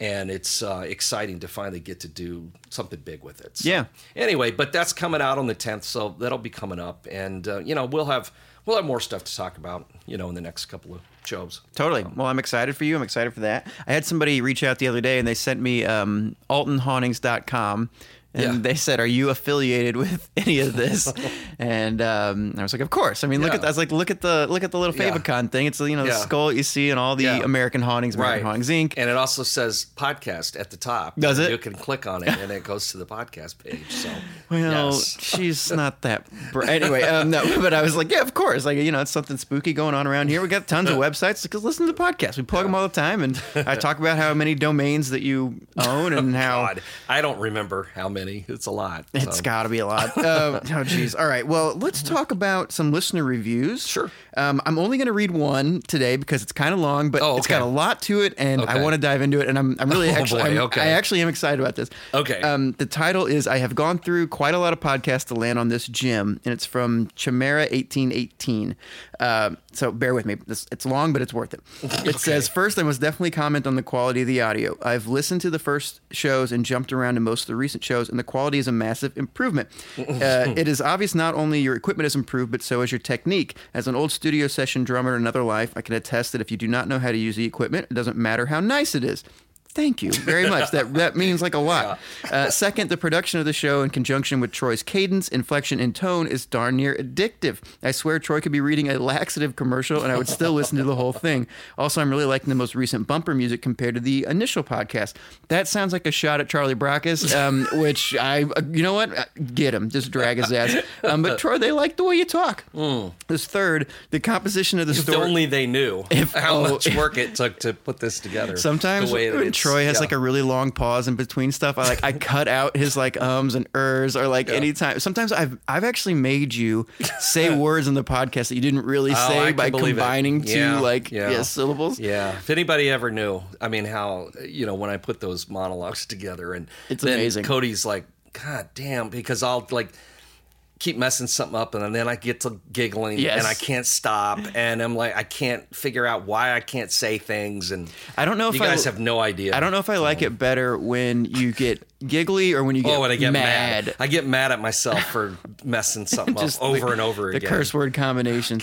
S1: And it's uh, exciting to finally get to do something big with it. So,
S2: Yeah.
S1: Anyway, but that's coming out on the 10th, so that'll be coming up, and uh, you know we'll have we'll have more stuff to talk about, you know, in the next couple of shows.
S2: Totally. Well, I'm excited for you. I'm excited for that. I had somebody reach out the other day and they sent me um, altonhauntings.com and
S1: Yeah.
S2: they said, "Are you affiliated with any of this?" and um, I was like, "Of course." I mean, look at I was like, "Look at the look at the little
S1: Yeah.
S2: favicon thing. It's you know the
S1: Yeah.
S2: skull you see in all the
S1: Yeah.
S2: American hauntings, American hauntings Inc."
S1: And it also says podcast at the top.
S2: Does it?
S1: You can click on it and it goes to the podcast page. So,
S2: Well,
S1: yes.
S2: she's not that. Br- anyway, um, no, but I was like, yeah, of course. Like, you know, it's something spooky going on around here. We got tons of websites because listen to the podcast. We plug them all the time, and I talk about how many domains that you own and how
S1: God, I don't remember how many many. It's a lot. So.
S2: It's got to be a lot. uh, oh, geez. All right. Well, let's talk about some listener reviews.
S1: Sure.
S2: Um, I'm only going to read one today because it's kind of long, but
S1: oh, okay.
S2: it's got a lot to it, and
S1: okay.
S2: I want to dive into it. And I'm, I'm really
S1: oh,
S2: actually, I'm,
S1: okay.
S2: I actually am excited about this.
S1: Okay.
S2: Um, the title is I have gone through quite a lot of podcasts to land on this gym, and it's from Chimera1818. Um, so bear with me. This, it's long, but it's worth it. It okay. says first, I must definitely comment on the quality of the audio. I've listened to the first shows and jumped around to most of the recent shows, and the quality is a massive improvement. Uh, it is obvious not only your equipment has improved, but so has your technique. As an old studio session drummer in another life, I can attest that if you do not know how to use the equipment, it doesn't matter how nice it is. Thank you very much. That that means like a lot. Uh, second, the production of the show in conjunction with Troy's cadence, inflection, and tone is darn near addictive. I swear Troy could be reading a laxative commercial and I would still listen to the whole thing. Also, I'm really liking the most recent bumper music compared to the initial podcast. That sounds like a shot at Charlie Brackus, um, which I, uh, you know what, Uh, get him, just drag his ass. Um, but Troy, they like the way you talk. This third, the composition of the
S1: If
S2: story.
S1: only they knew
S2: If-
S1: how
S2: oh,
S1: much work it took to put this together.
S2: Sometimes
S1: the way that
S2: when
S1: it's-
S2: Troy has
S1: yeah.
S2: like a really long pause in between stuff, I like I cut out his like ums and ers or like anytime. Sometimes I've I've actually made you say words in the podcast that you didn't really
S1: Oh,
S2: say
S1: can
S2: by combining two
S1: Yeah,
S2: like
S1: yeah.
S2: yeah, syllables.
S1: Yeah. If anybody ever knew, I mean, how, you know, when I put those monologues together and
S2: It's
S1: then
S2: amazing.
S1: Cody's like, God damn, because I'll like keep messing something up and then I get to giggling
S2: Yes.
S1: and I can't stop. And I'm like, I can't figure out why I can't say things. And
S2: I don't know if
S1: you
S2: I-
S1: guys have no idea.
S2: I don't know if I like it better when you get giggly or when you get,
S1: Oh, when I get
S2: mad.
S1: mad. I get mad at myself for messing something up over
S2: the-
S1: and over
S2: the
S1: again.
S2: curse word combination.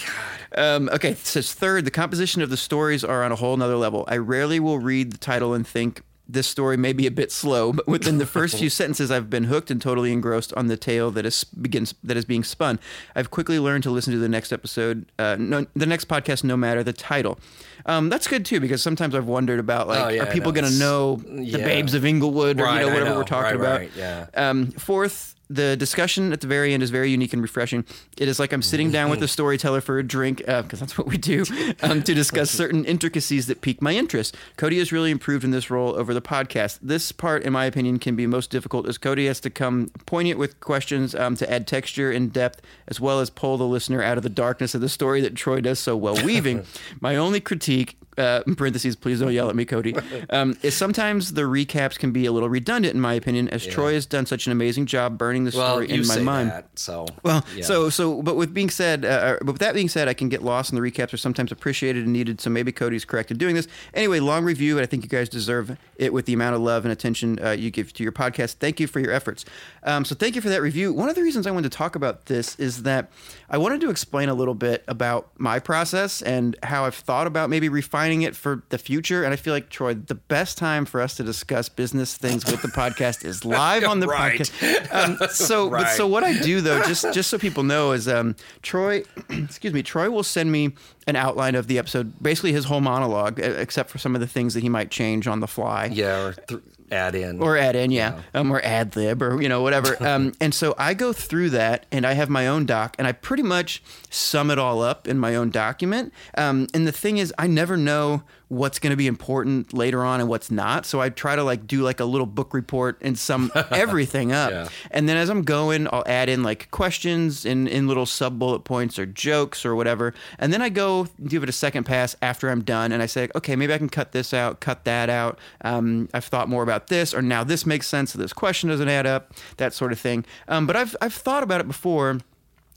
S2: Um, okay, it says third, the composition of the stories are on a whole nother level. I rarely will read the title and think, this story may be a bit slow, but within the first few sentences, I've been hooked and totally engrossed on the tale that is begins that is being spun. I've quickly learned to listen to the next episode, uh, no, the next podcast, no matter the title. Um, that's good too because sometimes I've wondered about like,
S1: Oh, yeah,
S2: are people going to know the
S1: yeah.
S2: Babes of Inglewood or
S1: Right,
S2: you know whatever
S1: know.
S2: we're talking
S1: Right,
S2: about?
S1: right, yeah.
S2: Um, fourth, the discussion at the very end is very unique and refreshing. It is like I'm sitting down with a storyteller for a drink, because that's what we do, um, to discuss certain intricacies that pique my interest. Cody has really improved in this role over the podcast. This part, in my opinion, can be most difficult as Cody has to come poignant with questions um, to add texture and depth, as well as pull the listener out of the darkness of the story that Troy does so well weaving. my only critique uh, in parentheses, please don't yell at me, Cody, um, is sometimes the recaps can be a little redundant, in my opinion, as Troy has done such an amazing job burning the
S1: Well,
S2: story in my mind.
S1: that, so
S2: Well,
S1: yeah.
S2: so so, but with being said, uh, but with that being said, I can get lost in the recaps are sometimes appreciated and needed. So maybe Cody's correct in doing this. Anyway, long review, and I think you guys deserve it with the amount of love and attention uh, you give to your podcast. Thank you for your efforts. Um, so thank you for that review. One of the reasons I wanted to talk about this is that I wanted to explain a little bit about my process and how I've thought about maybe refining it for the future. And I feel like Troy, the best time for us to discuss business things with the podcast is live on the
S1: Right.
S2: podcast. Um, so, but so what I do though, just just so people know, is um, Troy, excuse me, Troy will send me an outline of the episode, basically his whole monologue, except for some of the things that he might change on the fly
S1: yeah, or th- add in
S2: or add in, yeah, um, or ad lib, or you know whatever. Um, and so I go through that, and I have my own doc, and I pretty much sum it all up in my own document. Um, and the thing is, I never know what's going to be important later on and what's not. So I try to like do like a little book report and sum everything up.
S1: Yeah.
S2: And then as I'm going, I'll add in like questions in, in little sub bullet points or jokes or whatever. And then I go give it a second pass after I'm done and I say, okay, maybe I can cut this out, cut that out. Um, I've thought more about this, or now this makes sense, so this question doesn't add up, that sort of thing. Um, but I've, I've thought about it before.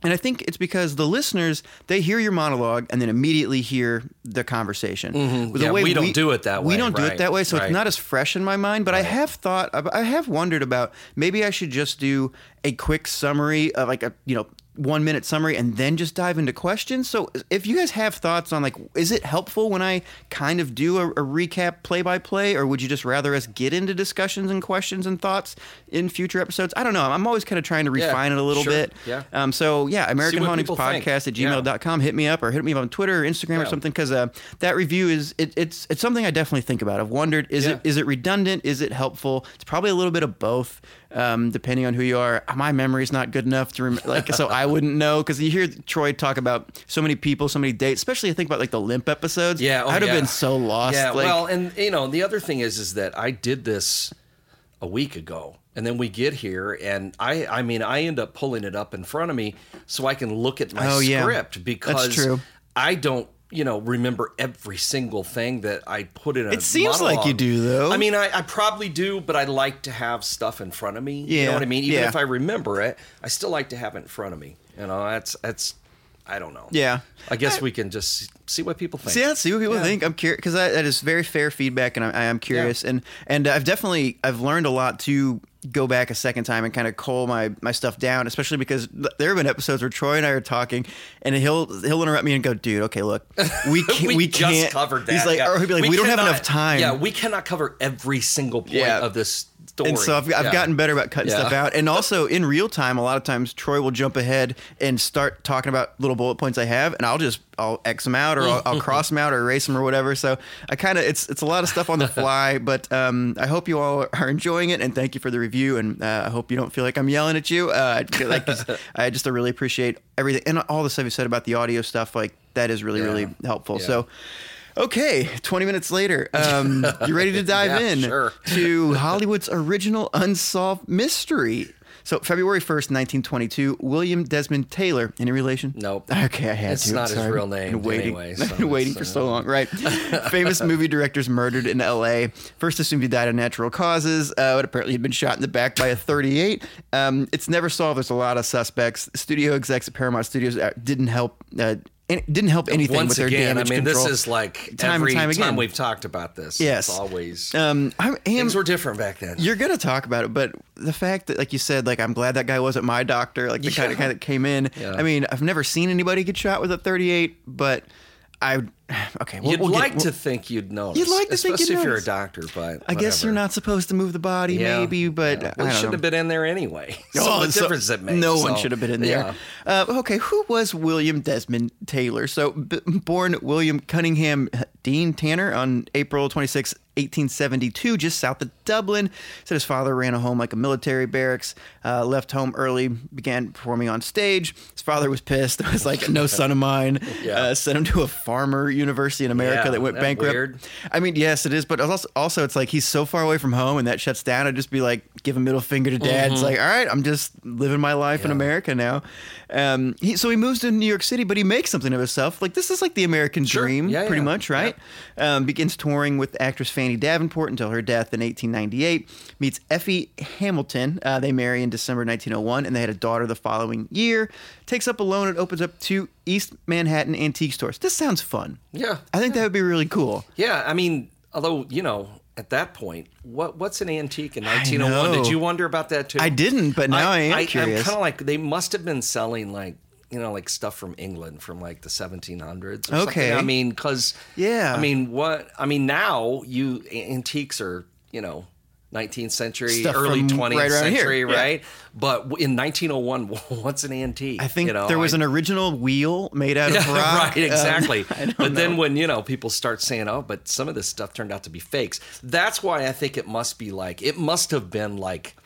S2: And I think it's because the listeners they hear your monologue and then immediately hear the conversation. The
S1: Mm-hmm. Yeah, we don't do it that way.
S2: We don't do it that way, so
S1: right.
S2: it's not as fresh in my mind. But I have thought, I have wondered about maybe I should just do a quick summary of like a you know one minute summary and then just dive into questions. So if you guys have thoughts on like, is it helpful when I kind of do a, a recap play by play, or would you just rather us get into discussions and questions and thoughts in future episodes? I don't know. I'm always kind of trying to
S1: Yeah,
S2: refine it a little
S1: sure.
S2: podcast.
S1: Yeah.
S2: Um, so yeah, American Hauntings
S1: people think.
S2: Podcast at
S1: Yeah.
S2: gmail.com. Hit me up or hit me up on Twitter or Instagram or something because uh, that review is it, it's it's something I definitely think about. I've wondered is
S1: Yeah.
S2: it is it redundant? Is it helpful? It's probably a little bit of both. Um, depending on who you are, my memory's not good enough to rem- like, so I wouldn't know because you hear Troy talk about so many people, so many dates. Especially I think about like the limp episodes.
S1: Yeah, oh,
S2: I'd have
S1: yeah.
S2: been so lost.
S1: Yeah,
S2: like,
S1: well, and you know, the other thing is, is that I did this a week ago, and then we get here, and I, I mean, I end up pulling it up in front of me so I can look at my
S2: Oh, yeah.
S1: script because
S2: true.
S1: I don't, you know, remember every single thing that I put in a.
S2: It seems like you do, though.
S1: I mean, I, I probably do, but I like to have stuff in front of me.
S2: Yeah.
S1: you know what I mean. Even
S2: yeah.
S1: if I remember it, I still like to have it in front of me. You know, that's that's. I don't know.
S2: Yeah.
S1: I guess we can just see what people think.
S2: See, yeah, see what people
S1: Yeah.
S2: think. I'm curious because that is very fair feedback, and I, I am curious, and and I've definitely I've learned a lot to go back a second time and kind of cull my my stuff down, especially because there have been episodes where Troy and I are talking, and he'll he'll interrupt me and go, "Dude, okay, look, we can't, we,
S1: we, just
S2: can't."
S1: covered that.
S2: He's like,
S1: yeah.
S2: or he'll be like, "We, don't have enough time."
S1: Yeah, we cannot cover every single point
S2: Yeah.
S1: of this story.
S2: And so I've, I've
S1: Yeah.
S2: gotten better about cutting
S1: Yeah.
S2: stuff out. And also in real time, a lot of times Troy will jump ahead and start talking about little bullet points I have, and I'll just I'll X them out or I'll, I'll cross them out or erase them or whatever. So I kind of it's it's a lot of stuff on the fly. But um, I hope you all are enjoying it, and thank you for the review. And uh, I hope you don't feel like I'm yelling at you. Uh, like I just really appreciate everything and all the stuff you said about the audio stuff. Like that is really
S1: Yeah.
S2: really helpful. So. Okay, 20 minutes later, um, you ready to dive
S1: Yeah,
S2: in
S1: sure.
S2: to Hollywood's original unsolved mystery? So, February 1st, 1922, William Desmond Taylor. Any relation?
S1: Nope.
S2: Okay, I had
S1: It's
S2: to.
S1: It's not his real name
S2: Been waiting,
S1: anyway, so
S2: been waiting for
S1: uh,
S2: so long. Right. Famous movie directors murdered in L.A. First assumed he died of natural causes, uh, but apparently he'd been shot in the back by a 38. Um, it's never solved. There's a lot of suspects. Studio execs at Paramount Studios uh, didn't help. Uh, and it didn't help anything
S1: Once
S2: with their
S1: again, I
S2: damage
S1: mean,
S2: control.
S1: this is like
S2: Time and
S1: every
S2: time again.
S1: we've talked about this.
S2: Yes.
S1: it's always
S2: Um, I am.
S1: things were different back then.
S2: You're gonna talk about it, but the fact that, like you said, like I'm glad that guy wasn't my doctor, like the kind of guy that came in.
S1: Yeah.
S2: I mean, I've never seen anybody get shot with a 38, but I okay, we'll,
S1: You'd
S2: we'll get-
S1: like
S2: we'll-
S1: to think you'd notice.
S2: You'd like to think
S1: especially
S2: you'd
S1: if you're a doctor, but
S2: I guess you're not supposed to move the body,
S1: Yeah.
S2: maybe, but
S1: Yeah.
S2: I
S1: Well, he
S2: don't
S1: should
S2: know.
S1: have been in there anyway. So
S2: Oh,
S1: what
S2: so
S1: difference it makes?
S2: No one should have been in there.
S1: yeah.
S2: Uh, okay, who was William Desmond Taylor? So, b- born William Cunningham Deane Tanner on April 26, 1872, just south of Dublin. Said his father ran a home like a military barracks. Uh, left home early, began performing on stage. His father was pissed. It was like, no son of mine.
S1: Yeah.
S2: Uh, sent him to a farmer university in America
S1: Yeah,
S2: that went bankrupt.
S1: weird?
S2: I mean, yes, it is, but also, also it's like he's so far away from home and that shuts down. I'd just be like, give a middle finger to dad. It's like, all right, I'm just living my life in
S1: Mm-hmm.
S2: America now. Um, he, so he moves to New York City, but he makes something of himself. Like, this is like the American
S1: Sure.
S2: dream,
S1: Yeah,
S2: pretty
S1: yeah.
S2: much, right? Um, begins touring with actress Fanny Davenport until her death in 1898. Meets Effie Hamilton. Uh, they marry in December 1901, and they had a daughter the following year. Takes up a loan and opens up two East Manhattan antique stores. This sounds fun.
S1: Yeah.
S2: I think that would be really cool.
S1: Yeah, I mean, although you know, at that point, what what's an antique in 1901? Did you wonder about that too?
S2: I didn't, but now I am
S1: I'm kind of like they must have been selling like you know like stuff from England from like the 1700s. Or
S2: Okay.
S1: something. I mean, because
S2: Yeah.
S1: I mean, what I mean now you antiques are you know. 19th century,
S2: Stuff
S1: early 20th
S2: right here,
S1: century,
S2: yeah.
S1: right? But in 1901, what's an antique?
S2: I think
S1: You know,
S2: there was
S1: I-
S2: an original wheel made out of rock.
S1: right, exactly.
S2: Um, I don't
S1: but then when you know people start saying, "Oh, but some of this stuff turned out to be fakes," that's why I think it must be like it must have been like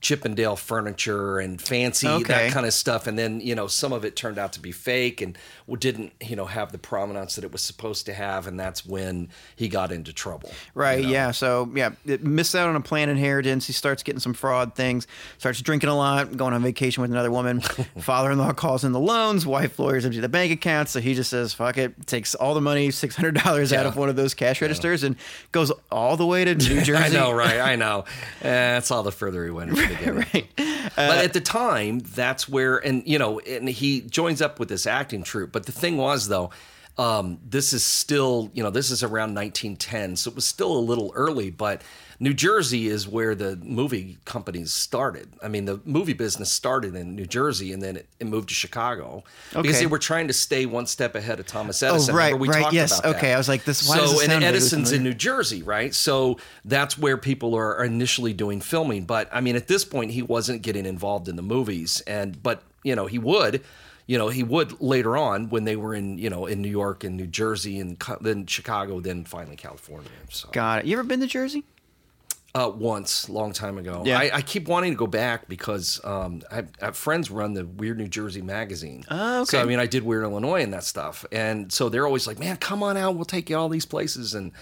S1: Chippendale furniture and fancy
S2: Okay.
S1: that kind of stuff, and then you know some of it turned out to be fake and didn't you know have the provenance that it was supposed to have, and that's when he got into trouble.
S2: Right,
S1: you know?
S2: yeah. So, yeah, it missed out on a planned inheritance. He starts getting some fraud things, starts drinking a lot, going on vacation with another woman. Father in law calls in the loans, wife lawyers empty the bank account. So he just says, fuck it, takes all the money, $600 out of one of those cash registers, and goes all the way to New Jersey.
S1: I know, right? I know. Eh, That's all the further he went. From the beginning.
S2: right.
S1: but at the time, that's where, and you know, and he joins up with this acting troupe. But the thing was, though, um, this is still, you know, this is around 1910, so it was still a little early. But New Jersey is where the movie companies started. I mean, the movie business started in New Jersey, and then it, it moved to Chicago because they were trying to stay one step ahead of Thomas oh, Edison.
S2: Oh, right,
S1: Remember we
S2: right,
S1: talked
S2: yes,
S1: about that.
S2: okay. I was like, this- why
S1: so, and Edison's in? New Jersey, right? So that's where people are initially doing filming. But I mean, at this point, he wasn't getting involved in the movies, and but you know he would, you know he would later on when they were in you know in New York and New Jersey and then Chicago, then finally California. So
S2: Got it. You ever been to Jersey?
S1: Uh, once, long time ago.
S2: Yeah.
S1: I, I keep wanting to go back because um, I, I have friends run the Weird New Jersey magazine.
S2: Oh,
S1: So I mean, I did Weird Illinois and that stuff, and so they're always like, "Man, come on out, we'll take you all these places." And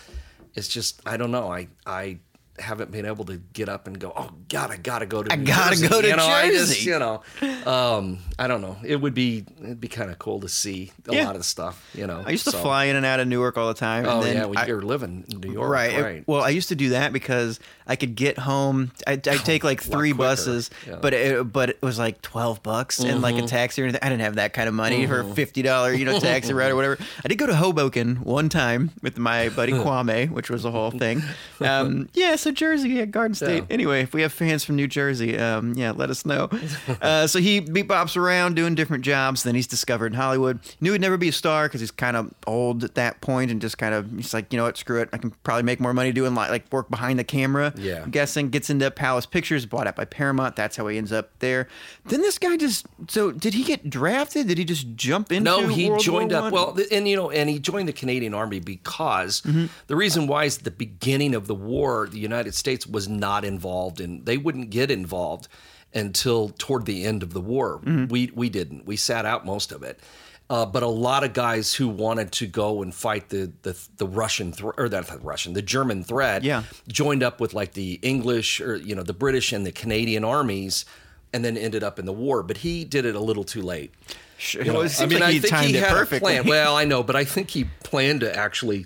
S1: it's just, I don't know, I I haven't been able to get up and go, "Oh God, I gotta go to."
S2: I
S1: New
S2: gotta
S1: Jersey."
S2: go to
S1: you know, I just,
S2: Jersey.
S1: you know, um, I don't know. It would be it'd be kind of cool to see a
S2: Yeah.
S1: lot of the stuff. You know,
S2: I used to fly in and out of Newark all the time.
S1: Oh yeah, well, you're living in New York,
S2: right.
S1: right?
S2: Well, I used to do that because I could get home. I I take like three buses,
S1: Yeah.
S2: but it, but it was like twelve bucks and like a taxi or anything. I didn't have that kind of money for fifty dollar you know taxi ride or whatever. I did go to Hoboken one time with my buddy Kwame, which was a whole thing. Um, yeah, so Jersey, yeah, Garden State.
S1: Yeah.
S2: Anyway, if we have fans from New Jersey, um, yeah, let us know. Uh, so he bebops around doing different jobs. Then he's discovered in Hollywood. Knew he'd never be a star because he's kind of old at that point and just kind of he's like, you know what, screw it. I can probably make more money doing like, like work behind the camera.
S1: Yeah.
S2: I'm guessing gets into Pallas Pictures, bought out by Paramount. That's how he ends up there. Then this guy just so did he get drafted? Did he just jump into?
S1: No, he
S2: World
S1: joined
S2: War
S1: up.
S2: One?
S1: Well, and you know, and he joined the Canadian Army because
S2: Mm-hmm.
S1: the reason why is the beginning of the war, the United States was not involved, and they wouldn't get involved until toward the end of the war.
S2: Mm-hmm.
S1: We we didn't. We sat out most of it. Uh, but a lot of guys who wanted to go and fight the the, the Russian thr or that the Russian the German threat
S2: Yeah.
S1: joined up with like the English or you know the British and the Canadian armies, and then ended up in the war. But he did it a little too late.
S2: Sure.
S1: You know,
S2: Well, it seems like he timed it
S1: had a
S2: perfectly.
S1: plan. Well, I know, but I think he planned to actually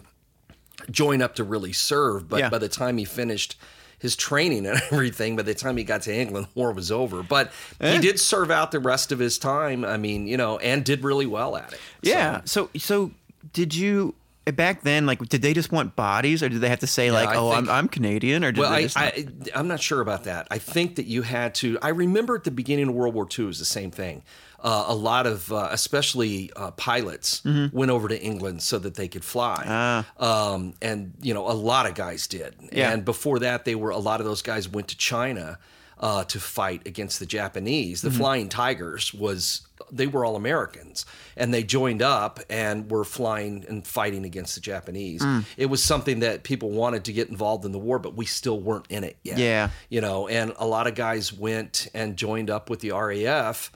S1: join up to really serve. But
S2: Yeah.
S1: by the time he finished his training and everything, by the time he got to England, war was over. But
S2: Eh.
S1: he did serve out the rest of his time. I mean, you know, and did really well at it.
S2: Yeah. So so did you back then, like, did they just want bodies, or did they have to say like,
S1: I
S2: "Oh,
S1: think-
S2: I'm, I'm Canadian," or did
S1: Well,
S2: they
S1: I,
S2: just
S1: I, I'm not sure about that. I think that you had to. I remember at the beginning of World War II, it was the same thing. Uh, a lot of, uh, especially uh, pilots,
S2: Mm-hmm.
S1: went over to England so that they could fly. Um, and, you know, a lot of guys did.
S2: Ah. Yeah.
S1: And before that, they were, a lot of those guys went to China uh, to fight against the Japanese. The
S2: Mm-hmm.
S1: Flying Tigers was, they were all Americans. And they joined up and were flying and fighting against the Japanese.
S2: Mm.
S1: It was something that people wanted to get involved in the war, but we still weren't in it yet.
S2: Yeah.
S1: You know, and a lot of guys went and joined up with the RAF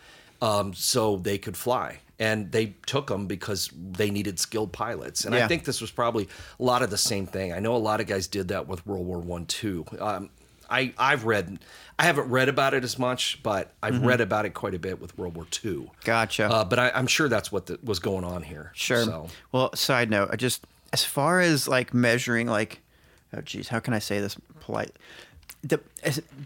S1: um, so they could fly. And they took them because they needed skilled pilots. And
S2: Yeah.
S1: I think this was probably a lot of the same thing. I know a lot of guys did that with World War One too. Um, I I've read, I haven't read about it as much, but I've read about it quite a bit with World War Two.
S2: Mm-hmm. Gotcha.
S1: Uh, but I, I'm sure that's what the, was going on here.
S2: Sure.
S1: So.
S2: Well, side note, I just as far as like measuring, like, oh geez, how can I say this polite? The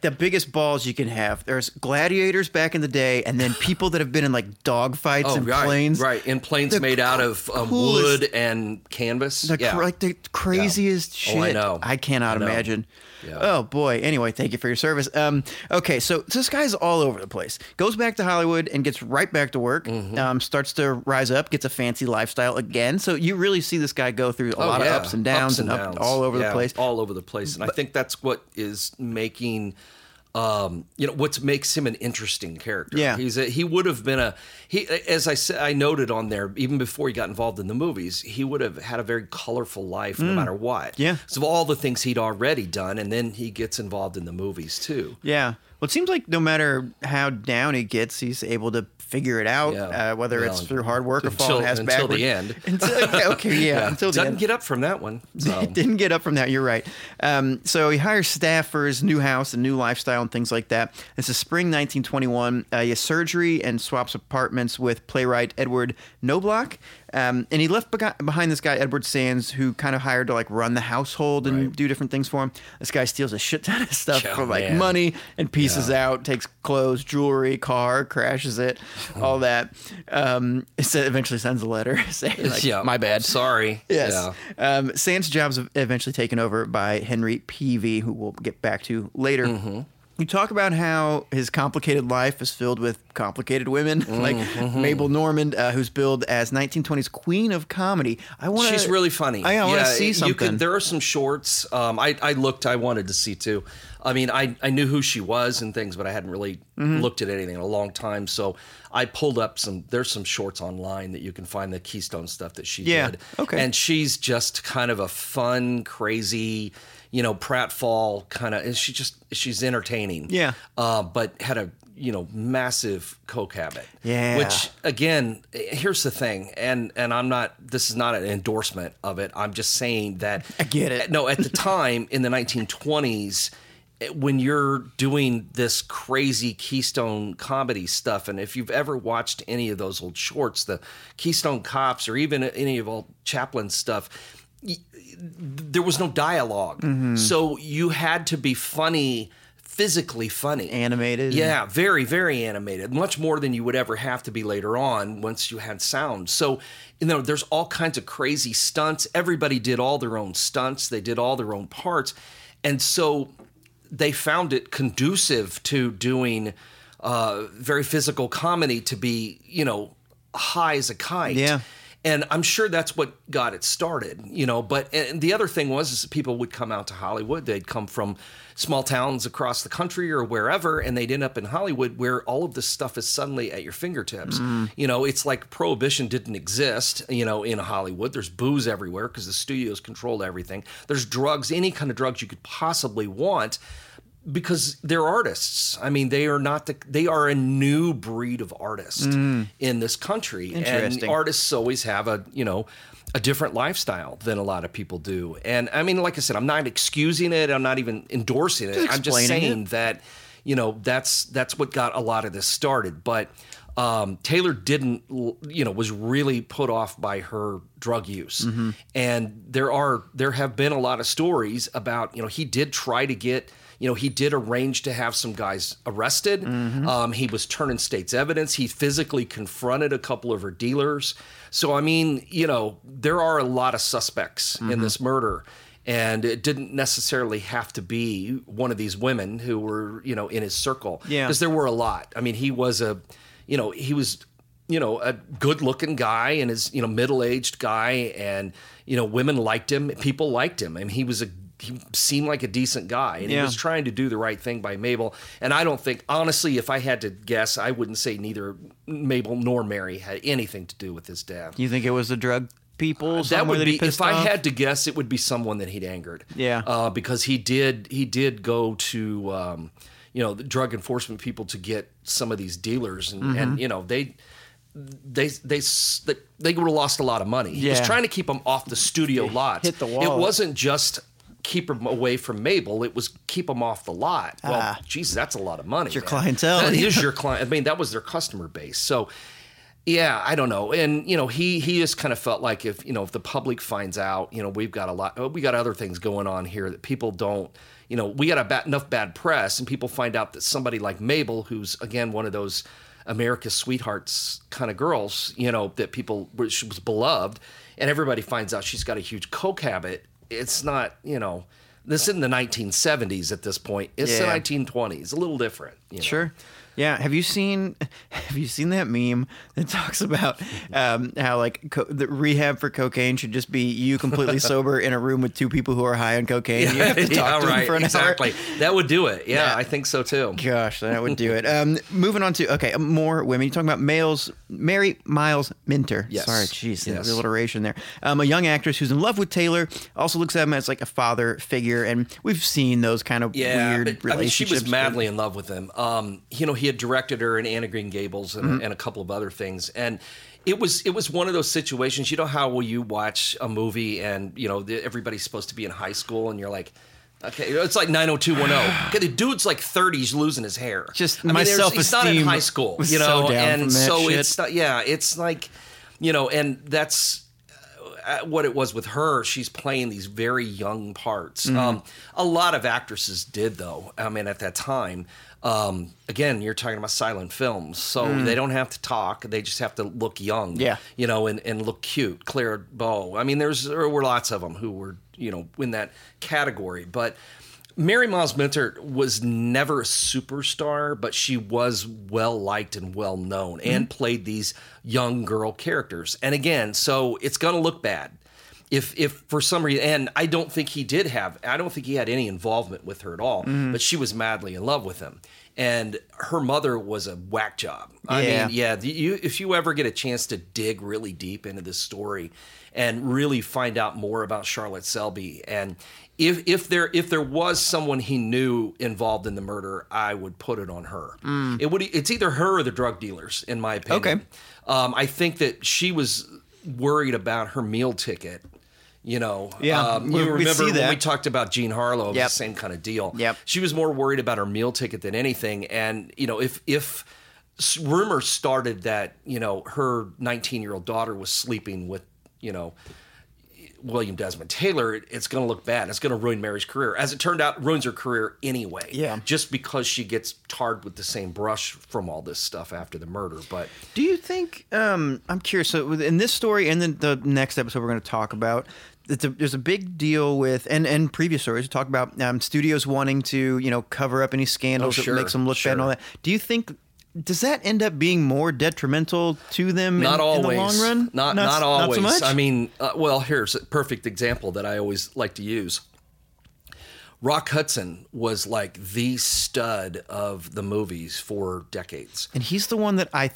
S2: the biggest balls you can have. There's gladiators back in the day, and then people that have been in like dog fights and
S1: Oh, right,
S2: planes.
S1: right, in planes
S2: The
S1: made out of um,
S2: coolest-
S1: wood and canvas.
S2: The
S1: yeah.
S2: like the craziest shit.
S1: Oh, I know.
S2: I cannot
S1: I know.
S2: imagine.
S1: Yeah.
S2: Oh boy. Anyway, thank you for your service. Um, okay, so this guy's all over the place. Goes back to Hollywood and gets right back to work.
S1: Mm-hmm.
S2: Um, starts to rise up, gets a fancy lifestyle again. So you really see this guy go through a
S1: Oh,
S2: lot
S1: yeah.
S2: of ups and downs and, up,
S1: downs.
S2: all over
S1: Yeah,
S2: the place.
S1: All over the place. And I think that's what is making um, you know, what makes him an interesting character.
S2: Yeah.
S1: He's a, he would have been a he as I said I noted on there, even before he got involved in the movies, he would have had a very colorful life no matter what.
S2: Mm. Yeah.
S1: So all the things he'd already done, and then he gets involved in the movies too.
S2: Yeah. Well, it seems like no matter how down he gets, he's able to figure it out,
S1: Yeah.
S2: uh, whether it's through hard work or falling ass
S1: until the end.
S2: Until, okay, okay, yeah, until the
S1: Doesn't
S2: end.
S1: get up from that one. So.
S2: Didn't get up from that. You're right. Um, so he hires staff for his new house and new lifestyle and things like that. This is spring 1921. Uh, he has surgery and swaps apartments with playwright Edward Knoblock. Um, and he left behind this guy Edward Sands, who kind of hired to like run the household and
S1: Right.
S2: do different things for him. This guy steals a shit ton of stuff
S1: Yeah,
S2: for like
S1: man.
S2: money and pieces out, takes clothes, jewelry, car, crashes it, all that. Um, sa- eventually sends a letter saying like,
S1: yeah,
S2: "My bad."
S1: Sorry.
S2: Yes.
S1: Yeah.
S2: Um, Sand's job's eventually taken over by Henry Peavy, who we'll get back to later.
S1: Mm-hmm.
S2: You talk about how his complicated life is filled with complicated women, like Mabel Normand, uh, who's billed as 1920s Queen of Comedy. I want
S1: She's really funny.
S2: I, want to
S1: Yeah,
S2: see
S1: you
S2: something.
S1: could- there are some shorts. Um, I, I looked. I wanted to see too. I mean, I, I knew who she was and things, but I hadn't really
S2: Mm-hmm.
S1: looked at anything in a long time. So I pulled up some. There's some shorts online that you can find the Keystone stuff that she
S2: Yeah,
S1: did.
S2: okay.
S1: And she's just kind of a fun, crazy, you know, pratfall kind of. And she just she's entertaining.
S2: Yeah.
S1: Uh, but had a you know massive coke habit.
S2: Yeah.
S1: Which again, here's the thing, and and I'm not. This is not an endorsement of it. I'm just saying that
S2: I get it.
S1: No, at the time in the 1920s, eh, when you're doing this crazy Keystone comedy stuff, and if you've ever watched any of those old shorts, the Keystone Cops, or even any of old Chaplin stuff. There was no dialog
S2: Mm-hmm.
S1: so you had to be funny, physically funny,
S2: Animated.
S1: yeah, very, very animated. Much more than you would ever have to be later on once you had sound. So, you know, there's all kinds of crazy stunts. Everybody did all their own stunts, they did all their own parts. And so they found it conducive to doing uh, very physical comedy to be, you know, high as a kite.
S2: Yeah.
S1: And I'm sure that's what got it started, you know. But and the other thing was is people would come out to Hollywood. They'd come from small towns across the country or wherever, and they'd end up in Hollywood where all of this stuff is suddenly at your fingertips. Mm-hmm. You know, it's like prohibition didn't exist, you know, in Hollywood. There's booze everywhere because the studios controlled everything. There's drugs, any kind of drugs you could possibly want because they're artists. I mean, they are not the they are a new breed of artist in this country. And artists always have a, you know, a different lifestyle than a lot of people do. And I mean, like I said, I'm not excusing it, I'm not even endorsing it.
S2: Just
S1: I'm just saying that, you know, that's that's what got a lot of this started. But um, Taylor didn't, you know, was really put off by her drug use, and there are there have been a lot of stories about, you know, he did try to get You know, he did arrange to have some guys arrested. Um, he was turning state's evidence. He physically confronted a couple of her dealers. So, I mean, you know, there are a lot of suspects in this murder. And it didn't necessarily have to be one of these women who were, you know, in his circle.
S2: Yeah.
S1: Because there were a lot. I mean, he was a, you know, he was you know, a good looking guy and his, you know, middle aged guy. And, you know, women liked him. People liked him. I mean, he was a, he seemed like a decent guy and
S2: Yeah.
S1: he was trying to do the right thing by Mabel. And I don't think, honestly, if I had to guess, I wouldn't say neither Mabel nor Mary had anything to do with his death.
S2: You think it was the drug people?
S1: That
S2: somewhere
S1: would
S2: he
S1: be if I had to guess, it would be someone that he'd angered.
S2: Yeah.
S1: uh, because he did he did go to um, you know the drug enforcement people to get some of these dealers, and,
S2: Mm-hmm.
S1: and you know they. They they they they would have lost a lot of money. He was trying to keep them off the studio lot.
S2: hit the wall.
S1: It wasn't just keep them away from Mabel. It was keep them off the lot. Well,
S2: Ah.
S1: geez, that's a lot of money.
S2: your
S1: man.
S2: clientele.
S1: That is your client. I mean, that was their customer base. So, yeah, I don't know. And you know, he he just kind of felt like if you know if the public finds out, you know, we've got a lot, uh, we got other things going on here that people don't. You know, we got a bad, enough bad press, and people find out that somebody like Mabel, who's again one of those America's sweethearts kind of girls, you know, that people she was beloved, and everybody finds out she's got a huge coke habit. It's not, you know. This isn't the 1970s at this point. It's
S2: Yeah.
S1: the 1920s. A little different. You know?
S2: Sure. Yeah. Have you seen Have you seen that meme that talks about um, how like co- the rehab for cocaine should just be you completely sober in a room with two people who are high on cocaine? You have to talk
S1: yeah,
S2: to them for an
S1: exactly.
S2: hour.
S1: That would do it. Yeah,
S2: Yeah.
S1: I think so too.
S2: Gosh, that would do it. Um, moving on to okay, more women. You're talking about males. Mary Miles Minter.
S1: Yes.
S2: Sorry, jeez, the
S1: Yes.
S2: alliteration there. Um, a young actress who's in love with Taylor. Also looks at him as like a father figure, and we've seen those kind of
S1: Yeah,
S2: weird
S1: but, I mean, she was madly in love with him. Um, you know, he had directed her in Anne of Green Gables and,
S2: Mm-hmm.
S1: and a couple of other things, and it was it was one of those situations. You know how will you watch a movie and you know the, everybody's supposed to be in high school, and you're like. Okay, it's like 90210. Okay, the dude's like 30, he's losing his hair.
S2: Just
S1: I
S2: my
S1: there's- He's not in high school, you know,
S2: so
S1: and so
S2: shit.
S1: it's not. Yeah, it's like, you know, and that's uh, what it was with her. She's playing these very young parts.
S2: Mm-hmm.
S1: Um, a lot of actresses did, though. I mean, at that time, um, again, you're talking about silent films, so they don't have to talk; they just have to look young.
S2: Mm. Yeah.
S1: you know, and, and look cute. Clara Bow. I mean, there's there were lots of them who were you know in that category, but. Mary Miles Minter was never a superstar, but she was well liked and well known and played these young girl characters. And again, so it's going to look bad if if for some reason and I don't think he did have I don't think he had any involvement with her at all, but she was madly in love with him. And her mother was a whack job. I
S2: Yeah.
S1: mean, yeah, the, you, if you ever get a chance to dig really deep into this story and really find out more about Charlotte Shelby and if if there if there was someone he knew involved in the murder, I would put it on her. It would it's either her or the drug dealers, in my opinion.
S2: Okay.
S1: Um, I think that she was worried about her meal ticket. You know,
S2: Yeah,
S1: um,
S2: we-
S1: you remember
S2: see
S1: when we talked about Jean Harlow,
S2: Yep.
S1: the same kind of deal.
S2: Yep.
S1: She was more worried about her meal ticket than anything. And, you know, if, if rumors started that, you know, her 19 year old daughter was sleeping with, you know, William Desmond Taylor, it- it's going to look bad. It's going to ruin Mary's career. As it turned out, ruins her career anyway.
S2: Yeah.
S1: Just because she gets tarred with the same brush from all this stuff after the murder. But
S2: Do you think? Um, I'm curious. So in this story, and then the next episode we're going to talk about, a, there's a big deal with, and and previous stories we talk about um, studios wanting to you know cover up any scandals
S1: Oh, sure,
S2: that makes them look bad and all that. Do you think? Does that end up being more detrimental to them
S1: not
S2: in,
S1: always.
S2: in the long run?
S1: Not
S2: not,
S1: not, always.
S2: Not so much.
S1: I mean, uh, well, here's a perfect example that I always like to use. Rock Hudson was like the stud of the movies for decades.
S2: and he's the one that I.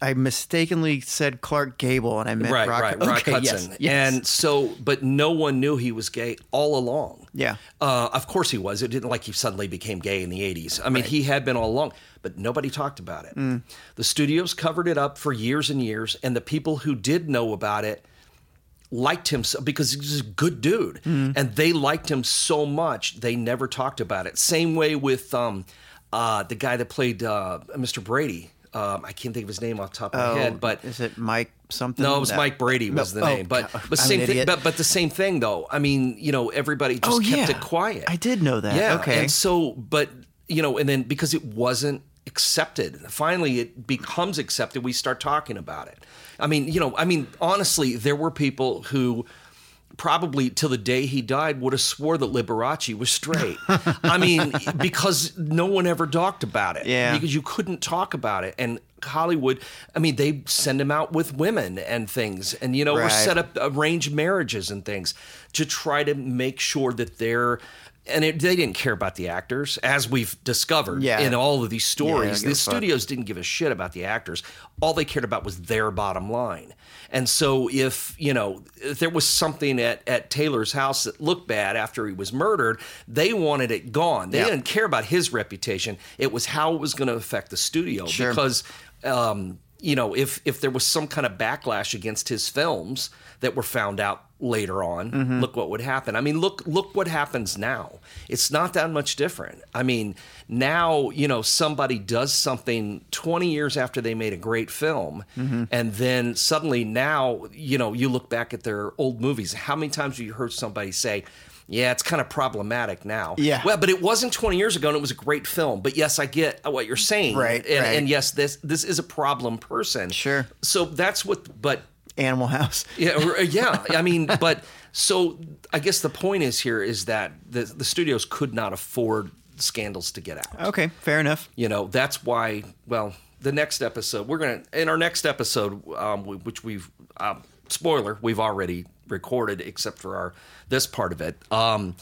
S2: I mistakenly said Clark Gable, and I meant
S1: right,
S2: Rock,
S1: right, Rock
S2: okay,
S1: Hudson.
S2: yes.
S1: And so, but no one knew he was gay all along.
S2: Yeah.
S1: Uh, of course he was. It didn't like he suddenly became gay in the 80s. I mean, he had been all along, but nobody talked about it.
S2: Mm.
S1: The studios covered it up for years and years, and the people who did know about it liked him so, because he was a good dude.
S2: Mm.
S1: And they liked him so much, they never talked about it. Same way with um, uh, the guy that played uh, Mr. Brady. Um, I can't think of his name off the top of my head, but
S2: is it Mike something?
S1: no, it was Mike Brady was
S2: No,
S1: the
S2: oh,
S1: name. But but
S2: I'm
S1: same thing. But but the same thing though. I mean, you know, everybody just
S2: Oh,
S1: kept
S2: yeah.
S1: it quiet.
S2: I did know that.
S1: Yeah.
S2: Okay.
S1: And so, but you know, and then because it wasn't accepted, finally it becomes accepted. We start talking about it. I mean, you know, I mean, honestly, there were people who probably till the day he died would have swore that Liberace was straight. I mean, because no one ever talked about it.
S2: Yeah.
S1: Because you couldn't talk about it. And Hollywood, I mean, they send him out with women and things, and you know, or
S2: Right.
S1: set up arranged marriages and things to try to make sure that they're. And it, they didn't care about the actors, as we've discovered
S2: Yeah.
S1: in all of these stories.
S2: a
S1: the
S2: fuck.
S1: studios didn't give a shit about the actors. All they cared about was their bottom line. And so, if you know, if there was something at, at Taylor's house that looked bad after he was murdered, they wanted it gone. They
S2: Yeah.
S1: didn't care about his reputation. It was how it was going to affect the studio
S2: Sure.
S1: because um, you know, if if there was some kind of backlash against his films that were found out later on,
S2: Mm-hmm.
S1: look what would happen. I mean, look look what happens now. It's not that much different. I mean, now you know somebody does something 20 years after they made a great film,
S2: Mm-hmm.
S1: and then suddenly now you know you look back at their old movies. How many times have you heard somebody say? Yeah, it's kind of problematic now.
S2: Yeah.
S1: Well, but it wasn't 20 years ago, and it was a great film. But yes, I get what you're saying.
S2: Right,
S1: And,
S2: right.
S1: and yes, this this is a problem person.
S2: Sure.
S1: So that's what. But
S2: Animal House.
S1: yeah, yeah. I mean, but so I guess the point is here is that the the studios could not afford scandals to get out.
S2: Okay, fair enough.
S1: You know, that's why. Well, the next episode we're gonna in our next episode, um, which we've um, spoiler we've already recorded, except for our this part of it. Um,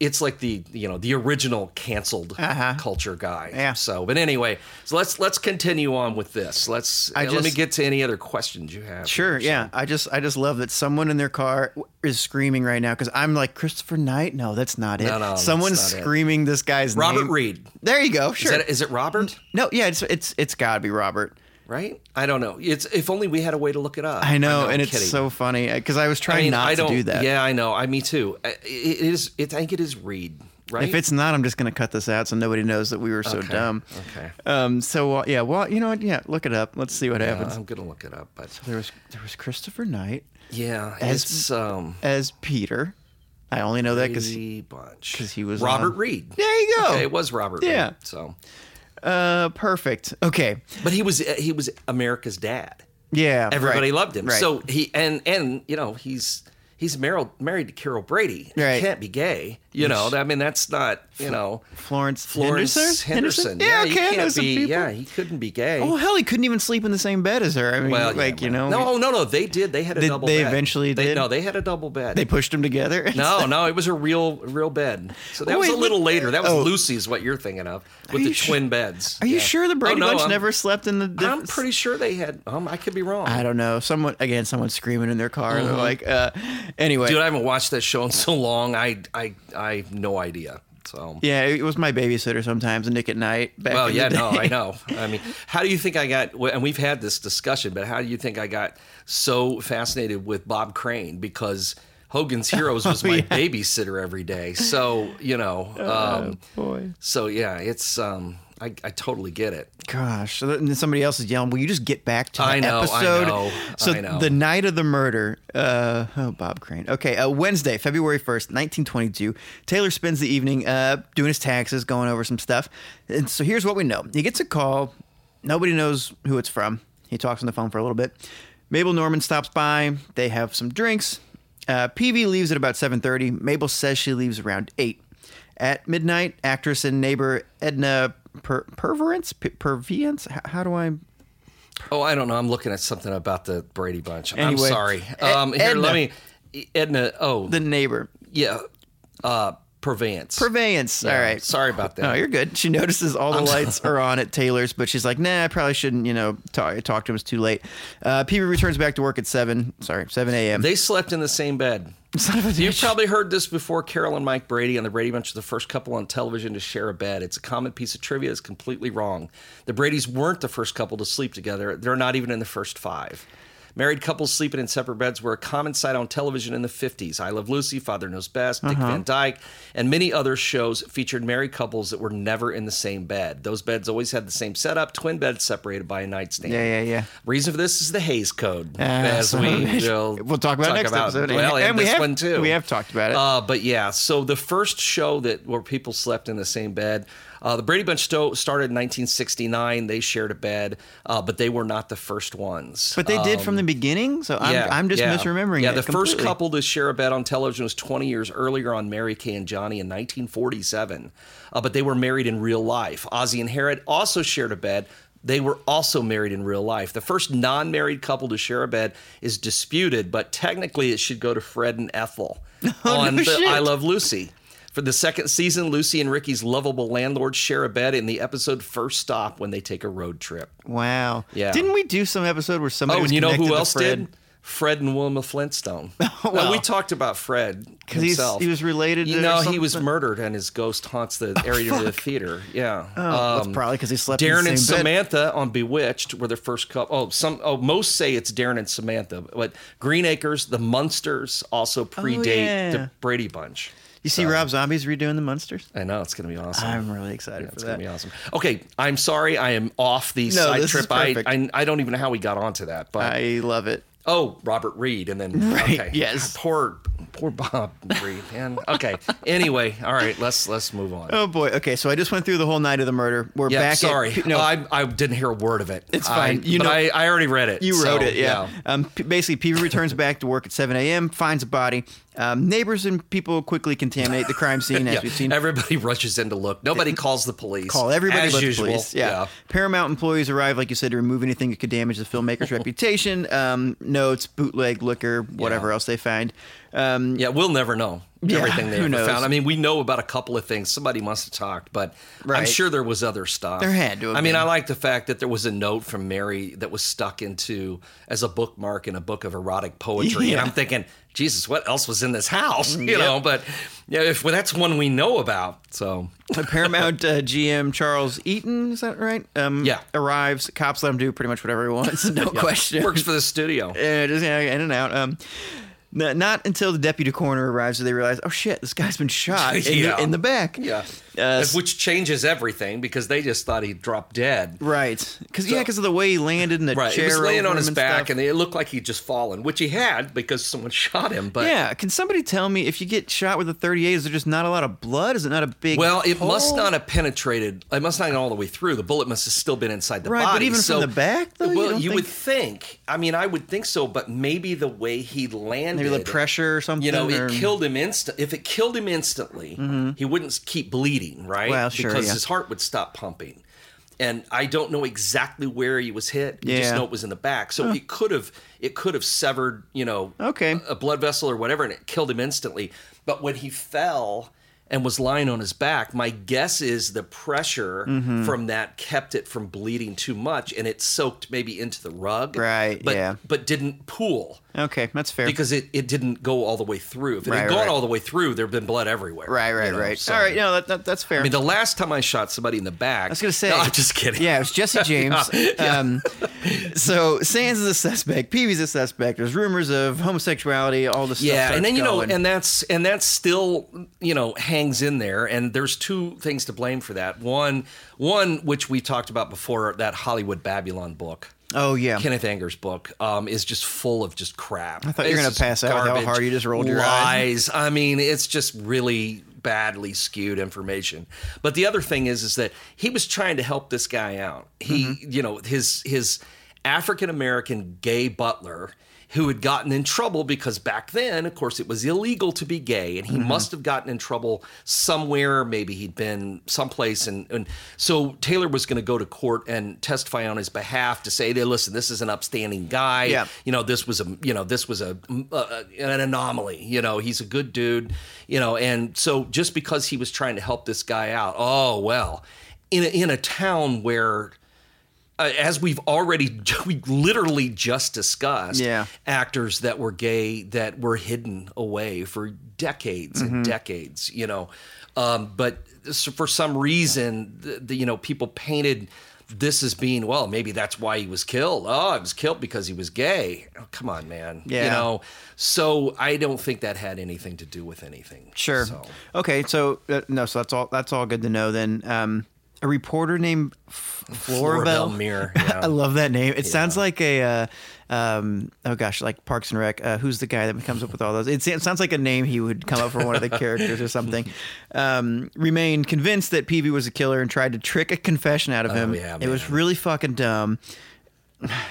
S1: it's like the you know the original canceled
S2: Uh-huh.
S1: culture guy.
S2: Yeah.
S1: So, but anyway, so let's let's continue on with this. Let's
S2: I
S1: let me get to any other questions you have.
S2: Sure,
S1: So-
S2: yeah. I just I just love that someone in their car is screaming right now because I'm like Christopher Knight. No, that's not it.
S1: No, no,
S2: Someone's
S1: not it.
S2: screaming this guy's
S1: Robert
S2: name.
S1: Robert Reed.
S2: There you go.
S1: Is,
S2: Sure.
S1: that, is it Robert?
S2: no, yeah, it's it's it's got to be Robert.
S1: Right? I don't know. It's if only we had a way to look it up.
S2: I know,
S1: I'm
S2: and it's
S1: kidding.
S2: so funny because I was
S1: I
S2: trying
S1: mean,
S2: not
S1: I
S2: to do that.
S1: Yeah, I know. I me too. It, it is. It, I think it is Reed. Right?
S2: If it's not, I'm just gonna cut this out so nobody knows that we were so
S1: Okay,
S2: dumb.
S1: okay.
S2: Um. So uh, yeah. Well, you know what? Yeah. Look it up. Let's see what
S1: Uh,
S2: happens.
S1: I'm gonna look it up, but
S2: there was there was Christopher Knight
S1: yeah,
S2: As-
S1: um.
S2: as Peter. I only know that because
S1: Brady Bunch
S2: 'cause he was
S1: Robert
S2: on-
S1: Reed.
S2: there you go.
S1: Okay, it was Robert.
S2: Yeah.
S1: Reed, so,
S2: uh perfect. Okay.
S1: but he was he was America's dad.
S2: Yeah.
S1: Everybody
S2: right,
S1: loved him.
S2: right.
S1: So he and and you know he's he's married married to Carol Brady.
S2: Right.
S1: He can't be gay. You know. I mean that's not you know.
S2: Florence
S1: Florence
S2: Henderson.
S1: Henderson.
S2: Yeah,
S1: he
S2: okay, know
S1: can't be.
S2: people.
S1: Yeah, he couldn't be gay.
S2: Oh hell, he couldn't even sleep in the same bed as her. I mean,
S1: well, yeah,
S2: like you know,
S1: No, no, no. They did. They had a
S2: They-
S1: double.
S2: they
S1: bed.
S2: eventually
S1: They-
S2: did?
S1: No, they had a double bed.
S2: they pushed them together.
S1: no, no, it was a real, real bed. So that
S2: Oh,
S1: was
S2: wait,
S1: a little later. That was
S2: oh.
S1: Lucy's. What you're thinking of with the twin beds.
S2: Are you sure the Brady
S1: Oh, no,
S2: Bunch
S1: I'm-
S2: never slept in the?
S1: I'm pretty sure they had. Um, I could be wrong.
S2: I don't know. Someone again, someone screaming in their car. They're like, uh, anyway.
S1: Mm-hmm. Dude, I haven't watched that show in so long. I, I, I have no idea. So.
S2: yeah, it was my babysitter sometimes, Nick at Nite. Back
S1: Well, yeah, no. I know. I mean, how do you think I got? And we've had this discussion, but how do you think I got so fascinated with Bob Crane? Because Hogan's Heroes was my
S2: Oh, yeah.
S1: babysitter every day. So you know, um,
S2: boy.
S1: so yeah, it's um, I, I totally get it.
S2: Gosh, so then somebody else is yelling. Will you just get back to the
S1: I know, I
S2: episode?
S1: know,
S2: so
S1: I know.
S2: the night of the murder. Uh, oh, Bob Crane. Okay, uh, Wednesday, February first, nineteen twenty-two. Taylor spends the evening uh, doing his taxes, going over some stuff. And so here's what we know: he gets a call. Nobody knows who it's from. He talks on the phone for a little bit. Mabel Normand stops by. They have some drinks. Uh, Peavey leaves at about seven thirty. Mabel says she leaves around eight. At midnight, actress and neighbor Edna per- Perverance? Perviance? How do I.
S1: Oh, I don't know. I'm looking at something about the Brady Bunch. I'm
S2: Anyway,
S1: sorry.
S2: Ed-
S1: Um, here,
S2: Edna.
S1: let me. Edna. Oh,
S2: The neighbor.
S1: yeah. Uh, Purviance.
S2: Purviance.
S1: Yeah,
S2: All right.
S1: Sorry about that.
S2: No, you're good. She notices all the lights are on at Taylor's, but she's like, nah, I probably shouldn't, you know, talk, talk to him. It's too late. Uh, Peavey returns back to work at 7, sorry, 7 a.m.
S1: They slept in the same bed.
S2: Son of a
S1: You've probably heard this before. Carol and Mike Brady on the Brady Bunch are the first couple on television to share a bed. It's a common piece of trivia that's completely wrong. The Bradys weren't the first couple to sleep together. They're not even in the first five. Married couples sleeping in separate beds were a common sight on television in the 50s. I Love Lucy, Father Knows Best, Dick Van Dyke, and many other shows featured married couples that were never in the same bed. Those beds always had the same setup, twin beds separated by a nightstand.
S2: Yeah, yeah, yeah.
S1: Reason for this is the Hays Code,
S2: Uh,
S1: as
S2: so-
S1: we will
S2: we'll talk about next episode.
S1: Well, and,
S2: we
S1: this
S2: have,
S1: one too.
S2: We have talked about it.
S1: Uh, but yeah, so the first show that where people slept in the same bed, uh, the Brady Bunch sto- started in 1969. They shared a bed, uh, but they were not the first ones.
S2: but they did from the beginning, so I'm, I'm just
S1: um, yeah.
S2: misremembering.
S1: Yeah, the first couple to share a bed on television was 20 years earlier on Mary Kay and Johnny in 1947, uh, but they were married in real life. Ozzie and Harriet also shared a bed. They were also married in real life. The first non married couple to share a bed is disputed, but technically it should go to Fred and Ethel on
S2: no
S1: the
S2: shit.
S1: I Love Lucy. For the second season, Lucy and Ricky's lovable landlord share a bed in the episode First Stop when they take a road trip.
S2: Wow.
S1: Yeah.
S2: Didn't we do some episode where somebody
S1: Oh, and you know who else
S2: Fred?
S1: did? Fred and Wilma Flintstone.
S2: well.
S1: We talked about Fred himself.
S2: he was related To
S1: You
S2: know,
S1: he was murdered, and his ghost haunts the area of the theater. Yeah.
S2: Oh, that's
S1: Um,
S2: probably because he slept
S1: Darrin
S2: in the
S1: and
S2: same bed.
S1: Samantha on Bewitched were their first couple. Oh, some. Oh, most say it's Darrin and Samantha, but Green Acres, the Munsters, also predate
S2: Oh, yeah.
S1: the Brady Bunch.
S2: You see Rob Zombie's redoing the Munsters?
S1: I know it's going to be awesome.
S2: I'm really excited
S1: Yeah,
S2: for
S1: it's
S2: that.
S1: gonna be awesome. Okay, I'm sorry, I am off the
S2: No,
S1: side trip. I. I I don't even know how we got onto that, but
S2: I love it.
S1: Oh, Robert Reed, and then
S2: Right,
S1: okay,
S2: yes.
S1: poor poor Bob Reed, man. Okay, anyway, all right, let's let's move on.
S2: Oh boy. Okay, so I just went through the whole night of the murder. We're
S1: yeah,
S2: back.
S1: sorry,
S2: At, no,
S1: I I didn't hear a word of it.
S2: It's
S1: I-
S2: fine. You
S1: but
S2: know-
S1: I, I already read it.
S2: You
S1: so,
S2: wrote it, yeah. Um, p- basically, Peavey returns back to work at 7 a.m., finds a body. Um, neighbors and people quickly contaminate the crime scene, as
S1: Yeah,
S2: we've seen.
S1: everybody rushes in to look. Nobody calls the police.
S2: Call everybody
S1: as
S2: but
S1: usual.
S2: the police. Yeah. Paramount employees arrive, like you said, to remove anything that could damage the filmmaker's reputation. Um, notes, bootleg liquor, whatever
S1: Yeah.
S2: else they find. Um,
S1: Yeah, we'll never know
S2: Yeah,
S1: everything they ever
S2: knows?
S1: found. I mean, we know about a couple of things. Somebody must have talked, but I'm sure there was other stuff.
S2: There had to have
S1: I mean. I like the fact that there was a note from Mary that was stuck into as a bookmark in a book of erotic poetry, and I'm thinking, Jesus, what else was in this house? You know, but yeah, if well, that's one we know about. So
S2: Paramount uh, GM Charles Eyton, is that right? Um,
S1: Yeah.
S2: Arrives. Cops let him do pretty much whatever he wants. No question.
S1: works for the studio.
S2: Yeah, just yeah, in and out. Um, n- not until the deputy coroner arrives do they realize, oh shit, this guy's been shot in,
S1: Yeah.
S2: the, in the back.
S1: Yeah,
S2: Uh,
S1: which changes everything because they just thought he dropped dead.
S2: right. Because yeah, because of the way he landed in the
S1: Right,
S2: chair.
S1: he was laying on his
S2: and
S1: back,
S2: stuff.
S1: and it looked like he'd just fallen, which he had because someone shot him. But
S2: yeah, can somebody tell me if you get shot with a 38, is there just not a lot of blood? Is it not a big?
S1: Well, it must not have penetrated. It must not have all the way through. The bullet must have still been inside the
S2: Right, but
S1: body.
S2: even from the back, though,
S1: well,
S2: don't
S1: you would think. I mean, I would think so, but maybe the way he landed,
S2: maybe the pressure or something.
S1: You know,
S2: or-
S1: it killed him instant. If it killed him instantly, he wouldn't keep bleeding, right?
S2: Mm-hmm. Well, sure,
S1: because
S2: yeah.
S1: his heart would stop pumping. And I don't know exactly where he was hit. You just know it was in the back. So it could have it could have severed, you know,
S2: Okay.
S1: a blood vessel or whatever, and it killed him instantly. But when he fell and was lying on his back, my guess is the pressure
S2: Mm-hmm.
S1: from that kept it from bleeding too much, and it soaked maybe into the rug,
S2: Right,
S1: But,
S2: yeah.
S1: but didn't pool
S2: Okay, that's fair.
S1: because it, it didn't go all the way through. If it
S2: Right,
S1: had gone
S2: right.
S1: all the way through, there'd been blood everywhere.
S2: right, right,
S1: you know,
S2: right.
S1: so-
S2: All right, no, that, that, that's fair.
S1: I mean, the last time I shot somebody in the back,
S2: I was gonna say.
S1: No, I'm just kidding.
S2: Yeah, it was Jesse James. um, so Sands is a suspect. Peavey's a suspect. There's rumors of homosexuality. All this. stuff
S1: Yeah, and then you know, and that's and that still you know hangs in there. And there's two things to blame for that. One, one which we talked about before, that Hollywood Babylon book.
S2: Oh yeah,
S1: Kenneth Anger's book um, is just full of just crap. I
S2: thought you were gonna pass out with how hard you just rolled your eyes.
S1: I mean, it's just really badly skewed information. But the other thing is, is that he was trying to help this guy out. He,
S2: Mm-hmm.
S1: you know, his his African American gay butler who had gotten in trouble because back then, of course, it was illegal to be gay, and he
S2: Mm-hmm.
S1: must have gotten in trouble somewhere. Maybe he'd been someplace, and, and so Taylor was going to go to court and testify on his behalf to say, "Hey, listen, this is an upstanding guy.
S2: Yeah.
S1: You know, this was a, you know, this was a, uh, an anomaly. You know, he's a good dude. You know, and so just because he was trying to help this guy out, oh well, in a, in a town where uh, as we've already we literally just discussed
S2: Yeah.
S1: actors that were gay that were hidden away for decades
S2: Mm-hmm.
S1: and decades you know um, but for some reason the, the, you know people painted this as being well, maybe that's why he was killed. Oh, he was killed because he was gay. Oh, come on, man.
S2: Yeah.
S1: You know, so I don't think that had anything to do with anything.
S2: Sure.
S1: So,
S2: Okay, so uh, no, so that's all. That's all good to know. Then um, a reporter named F-
S1: Muir, yeah.
S2: I love that name. It sounds like a. Uh, um, oh gosh, like Parks and Rec. Uh, who's the guy that comes up with all those? It, it sounds like a name he would come up for one of the characters or something. Um, remained convinced that Peavey was a killer and tried to trick a confession out of him.
S1: Oh, yeah,
S2: it was really fucking dumb.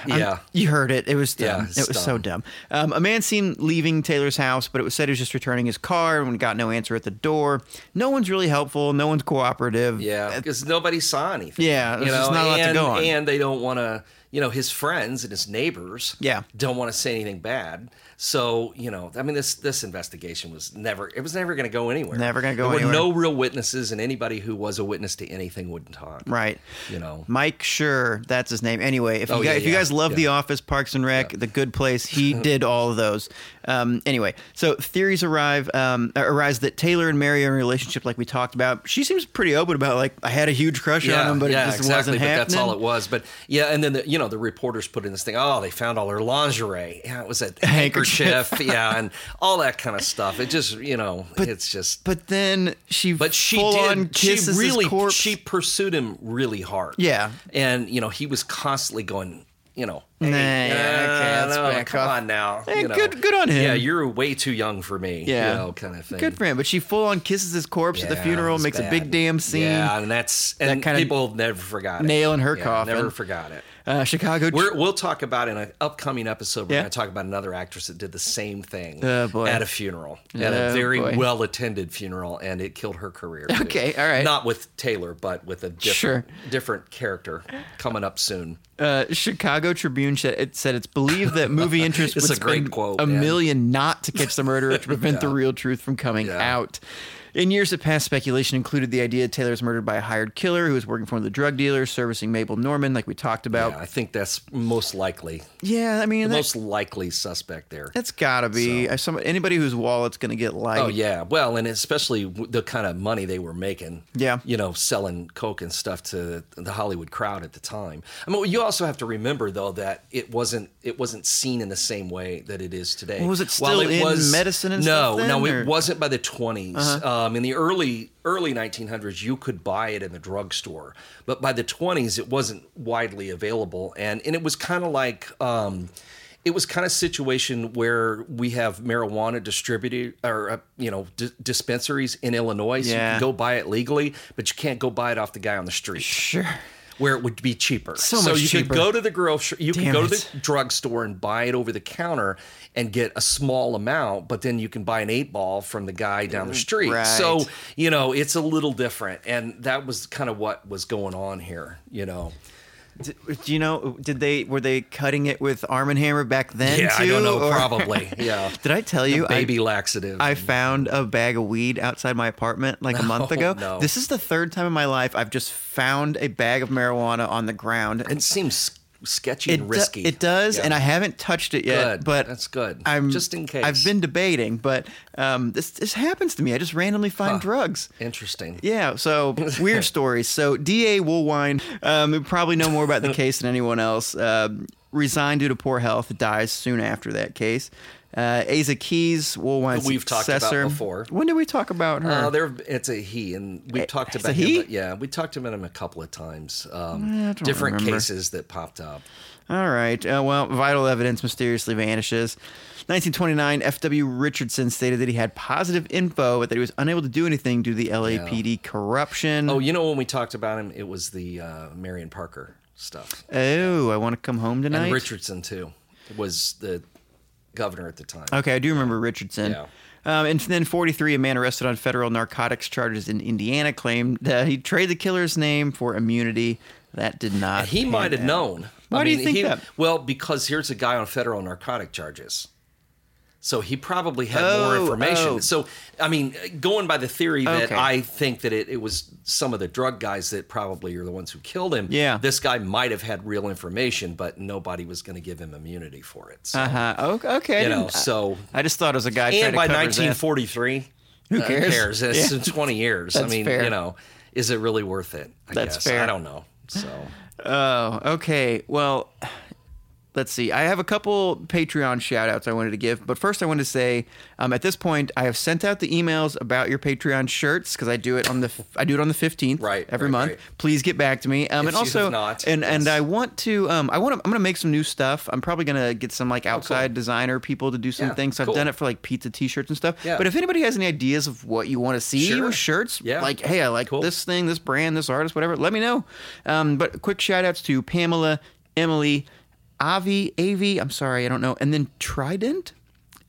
S1: Yeah.
S2: You heard it. It was dumb.
S1: Yeah,
S2: it was so dumb. Um, a man seen leaving Taylor's house, but it was said he was just returning his car and got no answer at the door. No one's really helpful. No one's cooperative.
S1: Yeah, because nobody saw anything.
S2: Yeah,
S1: you
S2: there's
S1: know,
S2: just not a lot to go on.
S1: and they don't want to. You know, his friends and his neighbors.
S2: Yeah.
S1: don't want to say anything bad. So you know, I mean, this this investigation was never. It was never going to go anywhere.
S2: Never gonna go
S1: There
S2: anywhere.
S1: were no real witnesses, and anybody who was a witness to anything wouldn't talk.
S2: Right.
S1: You know.
S2: Mike Schur, that's his name. Anyway, if you
S1: Oh,
S2: guys,
S1: yeah,
S2: if you
S1: yeah,
S2: guys love
S1: yeah.
S2: The Office, Parks and Rec, The Good Place, he did all of those. Um, anyway, so theories arrive um, arise that Taylor and Mary are in a relationship, like we talked about. She seems pretty open about like I had a huge crush on him, but it just
S1: exactly.
S2: wasn't
S1: but
S2: happening.
S1: that's all it was. But yeah, and then the, you know the reporters put in this thing. Oh, they found all her lingerie. Yeah, it was a
S2: Handkerchief.
S1: yeah, and all that kind of stuff. It just you know, it's just.
S2: But then she,
S1: But she did.
S2: on
S1: she really. She pursued him really hard.
S2: Yeah.
S1: and you know he was constantly going. You know,
S2: Nah,
S1: hey,
S2: yeah, okay, let's
S1: no, come
S2: off.
S1: on now.
S2: Hey,
S1: you know.
S2: good- good on him.
S1: Yeah, you're way too young for me.
S2: yeah,
S1: you know, kind of thing.
S2: Good for him. But she full on kisses his corpse at the funeral, makes a big damn scene.
S1: Yeah, and that's and that
S2: kinda
S1: people never forgot it.
S2: nail in her
S1: Yeah,
S2: coffin.
S1: Never forgot it.
S2: Uh, Chicago.
S1: We're, we'll talk about in an upcoming episode. We're
S2: Yeah.
S1: going to talk about another actress that did the same thing
S2: Oh,
S1: at a funeral, at
S2: Oh,
S1: a very
S2: boy.
S1: well attended funeral, and it killed her career. too.
S2: Okay, all right.
S1: Not with Taylor, but with a different,
S2: Sure.
S1: different character coming up soon.
S2: Uh, Chicago Tribune said it, said it's believed that movie interest would
S1: a great
S2: spend
S1: quote,
S2: a
S1: man.
S2: million not to catch the murderer to prevent the real truth from coming
S1: Yeah.
S2: out. In years that passed, speculation included the idea Taylor was murdered by a hired killer who was working for one of the drug dealers servicing Mabel Normand, like we talked about.
S1: Yeah, I think that's most likely
S2: Yeah, I mean,
S1: the
S2: that,
S1: most likely suspect there.
S2: that's gotta be uh, some, anybody whose wallet's gonna get light.
S1: Oh yeah, well, and especially the kind of money they were making.
S2: Yeah.
S1: you know, selling coke and stuff to the Hollywood crowd at the time. I mean, you also have to remember though that it wasn't it wasn't seen in the same way that it is today.
S2: Was it
S1: While
S2: still in medicine and
S1: no,
S2: stuff then,
S1: no,
S2: or- Uh-huh.
S1: it wasn't by the 20s. Um, in the early early 1900s, you could buy it in the drugstore, but by the 20s, it wasn't widely available, and and it was kind of like. Um, it was kind of situation where we have marijuana distributed or uh, you know di- dispensaries in Illinois, so you
S2: Yeah.
S1: can go buy it legally, but you can't go buy it off the guy on the street
S2: Sure.
S1: Where it would be cheaper.
S2: So much
S1: you
S2: cheaper.
S1: could go to the grocery, you
S2: Damn
S1: could go to the drugstore and buy it over the counter and get a small amount, but then you can buy an eight ball from the guy down the street.
S2: Right.
S1: So you know it's a little different, and that was kind of what was going on here. You know,
S2: D- Do you know? Did they were they cutting it with Arm and Hammer back then?
S1: yeah,
S2: too,
S1: I don't know,
S2: or-
S1: probably, yeah.
S2: Did I tell you? I-
S1: Baby laxative.
S2: I found a bag of weed outside my apartment like a month ago.
S1: no.
S2: This is the third time in my life I've just found a bag of marijuana on the ground.
S1: it seems sketchy
S2: It
S1: and
S2: do-
S1: risky.
S2: it does,
S1: Yeah.
S2: and I haven't touched it yet.
S1: Good.
S2: But
S1: That's good.
S2: I'm
S1: Just in case.
S2: I've been debating, but um, this this happens to me. I just randomly find
S1: Huh.
S2: drugs.
S1: Interesting.
S2: Yeah, so weird stories. So DA Woolwine, um, who probably know more about the case than anyone else, uh, resigned due to poor health, dies soon after that case. Uh, Asa Keyes,
S1: We've talked about before.
S2: When did we talk about her?
S1: Uh, there, it's a he, and we
S2: Eh,
S1: talked about him. Yeah, we talked about him a couple of times. Um,
S2: don't
S1: different
S2: remember.
S1: cases that popped up.
S2: All right. Uh, well, vital evidence mysteriously vanishes. 1929, F.W. Richardson stated that he had positive info, but that he was unable to do anything due to the LAPD corruption.
S1: Oh, you know when we talked about him, it was the uh, Marion Parker stuff,
S2: Oh, I want to come home tonight.
S1: and Richardson too was the governor at the time.
S2: Okay, I do remember Richardson.
S1: Yeah.
S2: Um, and then 43, a man arrested on federal narcotics charges in Indiana claimed that he traded the killer's name for immunity. That did not.
S1: He might have known.
S2: Why
S1: I
S2: do you think
S1: he-
S2: that?
S1: Well, because here's a guy on federal narcotic charges. So he probably had
S2: Oh,
S1: more information.
S2: oh.
S1: So I mean, going by the theory that
S2: Okay.
S1: I think that it, it was some of the drug guys that probably are the ones who killed him.
S2: Yeah.
S1: This guy might have had real information, but nobody was going to give him immunity for it. So,
S2: Uh huh. Okay. I
S1: you know,
S2: didn't-
S1: so
S2: I just thought it was a guy. trying
S1: and
S2: to
S1: by
S2: cover his ass.
S1: 1943,
S2: Who
S1: uh,
S2: cares?
S1: It's
S2: Yeah.
S1: in 20 years. I mean,
S2: fair.
S1: you know, is it really worth it? I
S2: That's
S1: guess.
S2: fair.
S1: I don't know. So
S2: Oh, okay. Well, let's see. I have a couple Patreon shout outs I wanted to give, but first I want to say um, at this point I have sent out the emails about your Patreon shirts because I do it on the I do it on the 15th
S1: Right,
S2: every
S1: right,
S2: month.
S1: right.
S2: Please get back to me. Um, and also
S1: not,
S2: and and. I want to um, I want to I'm going to make some new stuff. I'm probably going to get some like outside designer people to do some
S1: Yeah,
S2: things. So I've done it for like pizza t-shirts and stuff.
S1: Yeah.
S2: But if anybody has any ideas of what you want to see
S1: Sure.
S2: with shirts,
S1: Yeah.
S2: like hey, I like
S1: Cool.
S2: this thing, this brand, this artist, whatever, let me know. Um, but quick shout outs to Pamela, Emily, Avi, Avi, I'm sorry, I don't know, and then Trident.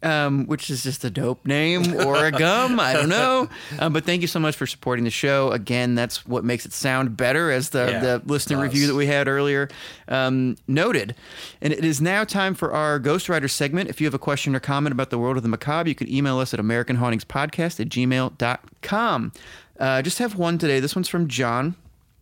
S2: Um, which is just a dope name or a gum. I don't know. Um, but thank you so much for supporting the show. Again, that's what makes it sound better, as the,
S1: Yeah,
S2: the listener review that we had earlier um, noted. And it is now time for our Ghostwriter segment. If you have a question or comment about the world of the macabre, you can email us at AmericanHauntingsPodcast at gmail.com. Uh, just have one today. This one's from John.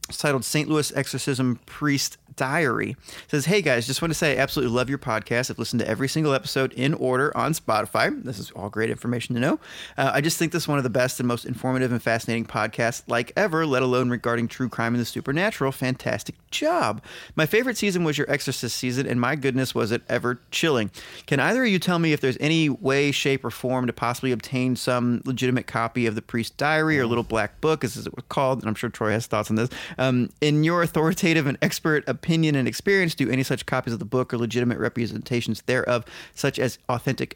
S2: It's titled St. Louis Exorcism Priest Diary. It says, Hey guys, just want to say I absolutely love your podcast. I've listened to every single episode in order on Spotify. This is all great information to know. Uh, I just think this is one of the best and most informative and fascinating podcasts like ever, let alone regarding true crime and the supernatural. Fantastic job. My favorite season was your Exorcist season, and my goodness, was it ever chilling. Can either of you tell me if there's any way, shape, or form to possibly obtain some legitimate copy of the priest's Diary or Little Black Book, as it was called? And I'm sure Troy has thoughts on this. Um, in your authoritative and expert opinion and experience, do any such copies of the book or legitimate representations thereof, such as authentic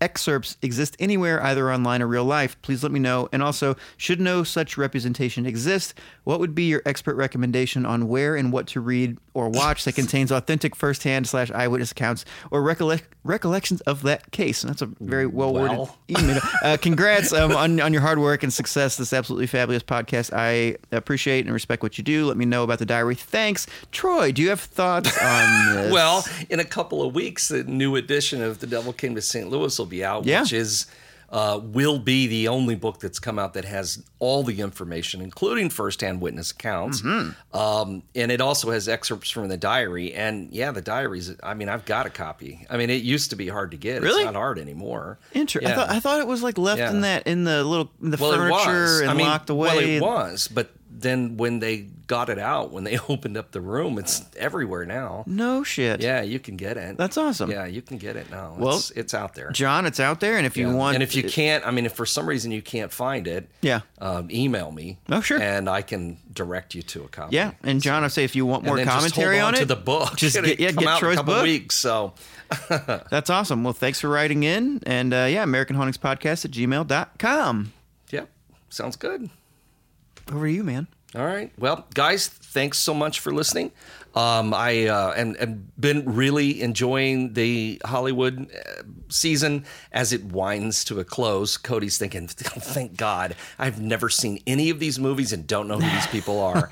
S2: excerpts, exist anywhere, either online or real life? Please let me know. And also, should no such representation exist, what would be your expert recommendation on where and what to read or watch that contains authentic firsthand slash eyewitness accounts or recollect- recollections of that case? And that's a very well worded
S1: Well.
S2: email. Uh, congrats um, on, on your hard work and success. This absolutely fabulous podcast. I appreciate and respect what you do. Let me know about the diary. Thanks. Troy, do you have thoughts on this?
S1: Well, in a couple of weeks, the new edition of The Devil Came to St. Louis will be out,
S2: Yeah.
S1: which is uh, will be the only book that's come out that has all the information, including firsthand witness accounts.
S2: Mm-hmm.
S1: Um, and it also has excerpts from the diary. And yeah, the diaries. I mean, I've got a copy. I mean, it used to be hard to get.
S2: Really?
S1: It's not hard anymore.
S2: Interesting. I
S1: Yeah.
S2: thought I thought it was like left
S1: Yeah.
S2: in that in the little in the
S1: well, it
S2: furniture and
S1: I mean,
S2: locked away.
S1: Well, it was, but then when they got it out, when they opened up the room, it's everywhere now.
S2: No shit.
S1: Yeah, you can get it.
S2: That's awesome.
S1: Yeah, you can get it now.
S2: Well,
S1: it's, it's out there.
S2: John, it's out there, and if you
S1: Yeah.
S2: want,
S1: and if you can't, I mean, if for some reason you can't find it,
S2: Yeah.
S1: um, email me.
S2: Oh, sure.
S1: and I can direct you to a copy.
S2: yeah, and John, I say if you want more
S1: and then
S2: commentary
S1: just hold
S2: on, it,
S1: to the book.
S2: just
S1: It'll
S2: get yeah,
S1: come
S2: get
S1: out in
S2: Troy's
S1: a couple
S2: book.
S1: weeks. So
S2: That's awesome. Well, thanks for writing in, and uh, yeah, American Hauntings Podcast at gmail.com.
S1: yeah, sounds good.
S2: Over to you, man.
S1: All right. Well, guys, thanks so much for listening. Um, I uh, and, and been really enjoying the Hollywood uh, season as it winds to a close. Cody's thinking, "Thank God, I've never seen any of these movies and don't know who these people are."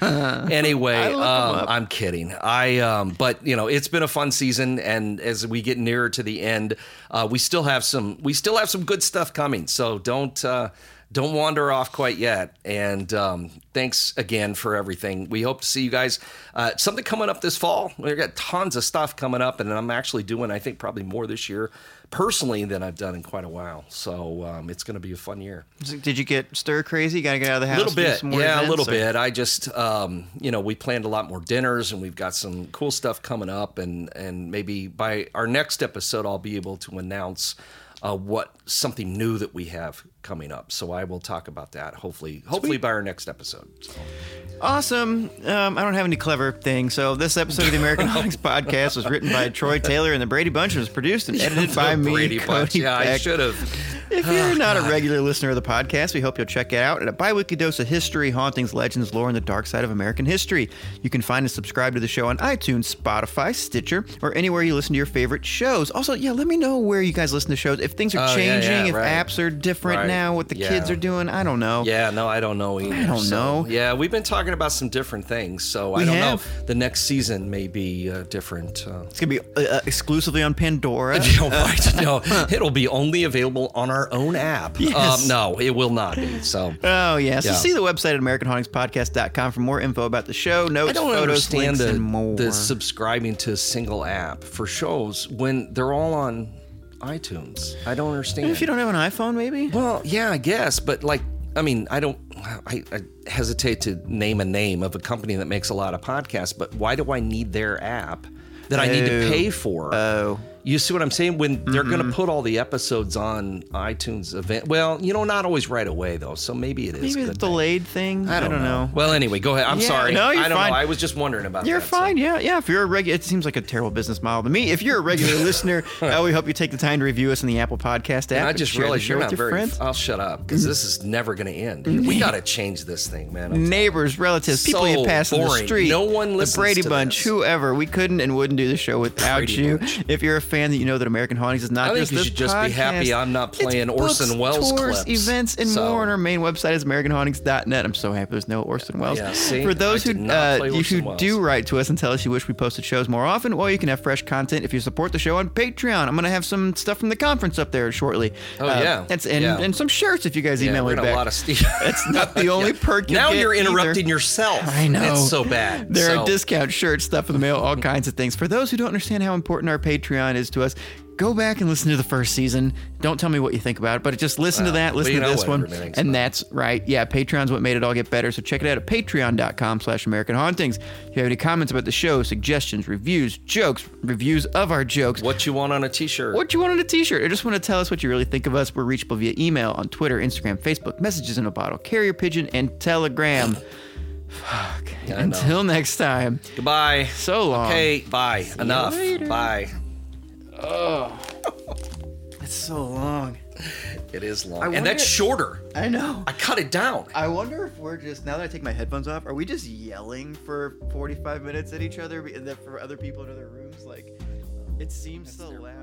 S1: anyway, um, I'm kidding. I um, but you know, it's been a fun season, and as we get nearer to the end, uh, we still have some we still have some good stuff coming. So don't. Uh, don't wander off quite yet. And um, thanks again for everything. We hope to see you guys. Uh, something coming up this fall. We've got tons of stuff coming up, and I'm actually doing, I think, probably more this year personally than I've done in quite a while. So um, it's going to be a fun year.
S2: Did you get stir crazy? Got to get out of the house.
S1: A
S2: little
S1: bit, yeah, a little
S2: or-
S1: bit. I just, um, you know, we planned a lot more dinners, and we've got some cool stuff coming up, and and maybe by our next episode, I'll be able to announce uh, what something new that we have coming up. So I will talk about that. Hopefully, hopefully by our next episode. So,
S2: Awesome. Um, I don't have any clever things. So this episode of the American Hauntings Podcast was written by Troy Taylor and the Brady Bunch and was produced and edited by me,
S1: Brady
S2: Cody
S1: Bunch. Yeah, I should have.
S2: If you're not a regular listener of the podcast, we hope you'll check it out at a bi-weekly dose of history, hauntings, legends, lore, and the dark side of American history. You can find and subscribe to the show on iTunes, Spotify, Stitcher, or anywhere you listen to your favorite shows. Also, yeah, let me know where you guys listen to shows. If things are
S1: Oh,
S2: changing,
S1: yeah,
S2: if
S1: right.
S2: apps are different
S1: Right.
S2: now, what the
S1: Yeah.
S2: kids are doing, I don't know.
S1: Yeah, no, I don't know either.
S2: I don't
S1: So,
S2: know.
S1: Yeah, we've been talking about some different things, so I don't
S2: have.
S1: know. The next season may be uh, different. Uh,
S2: It's gonna be uh, uh, exclusively on Pandora.
S1: no, right, no, it'll be only available on our own app.
S2: Yes.
S1: Um, no, it will not be. So
S2: Oh yeah. So
S1: Yeah.
S2: see the website at AmericanHauntingsPodcast.com for more info about the show, notes,
S1: I don't
S2: photos,
S1: understand
S2: links,
S1: the,
S2: and more.
S1: the subscribing to a single app for shows when they're all on iTunes. I don't understand.
S2: if you don't have an iPhone, maybe.
S1: well, yeah, I guess, but like, I mean, I don't. I, I hesitate to name a name of a company that makes a lot of podcasts, but why do I need their app that I need to
S2: Oh.
S1: pay for?
S2: Oh.
S1: You see what I'm saying? When they're going
S2: Mm-hmm.
S1: to put all the episodes on iTunes event, well, you know, not always right away though. So maybe it is
S2: Maybe a
S1: good thing.
S2: delayed thing.
S1: I don't, know. Well, anyway, go ahead. I'm
S2: Yeah,
S1: sorry.
S2: no, you're
S1: I don't
S2: fine.
S1: know. I was just wondering about
S2: You're
S1: that. so-
S2: fine. Yeah, yeah. If you're a regular, it seems like a terrible business model to me. If you're a regular listener, uh, we hope you take the time to review us in the Apple Podcast app.
S1: And I just
S2: the
S1: realized you're not
S2: your
S1: very.
S2: friends.
S1: I'll shut up because this is never going to end. We got to change this thing, man. I'm
S2: Neighbors, relatives, people
S1: So
S2: you pass in the street.
S1: No one listens
S2: The Brady Bunch,
S1: this.
S2: whoever. We couldn't and wouldn't do the show without
S1: Brady
S2: you.
S1: Bunch.
S2: If you're a fan that you know that American Hauntings is not
S1: I think you
S2: this
S1: should just be happy. I'm not
S2: It's
S1: playing
S2: books,
S1: Orson Welles
S2: tours,
S1: clips.
S2: events, and
S1: So-
S2: more. on our main website is AmericanHauntings.net. I'm so happy there's no Orson Welles.
S1: Yeah, see?
S2: For those
S1: I
S2: who
S1: not
S2: uh,
S1: play
S2: you
S1: Orson
S2: who
S1: Welles.
S2: do write to us and tell us you wish we posted shows more often, well, you can have fresh content if you support the show on Patreon. I'm going to have some stuff from the conference up there shortly.
S1: Oh,
S2: Uh,
S1: yeah.
S2: that's and,
S1: Yeah.
S2: and some shirts if you guys
S1: Yeah,
S2: email
S1: we're
S2: me
S1: gonna
S2: back.
S1: a lot of Steve.
S2: That's not the only perk you
S1: now
S2: get
S1: you're
S2: either.
S1: interrupting yourself.
S2: I know.
S1: It's so bad.
S2: There
S1: So-
S2: are discount shirts, stuff in the mail, all kinds of things. For those who don't understand how important our Patreon is to us, go back and listen to the first season. Don't tell me what you think about it, but just listen to that, listen to this one. And
S1: it.
S2: that's right. Yeah, Patreon's what made it all get better. So check it out at patreon.com slash American Hauntings. If you have any comments about the show, suggestions, reviews, jokes, reviews of our jokes,
S1: What you want on a T-shirt?
S2: what you want on a t-shirt or just want to tell us what you really think of us we're reachable via email on twitter instagram facebook messages in a bottle carrier pigeon and telegram fuck until next time
S1: Goodbye.
S2: so long
S1: Okay. Bye. Enough.
S2: later.
S1: Bye.
S2: it's so long
S1: It is long,
S2: I
S1: and
S2: wonder-
S1: that's shorter.
S2: i know
S1: I cut it down.
S2: I wonder if we're just now that I take my headphones off, are we just yelling for 45 minutes at each other and then for other people in other rooms? Like, it seems so loud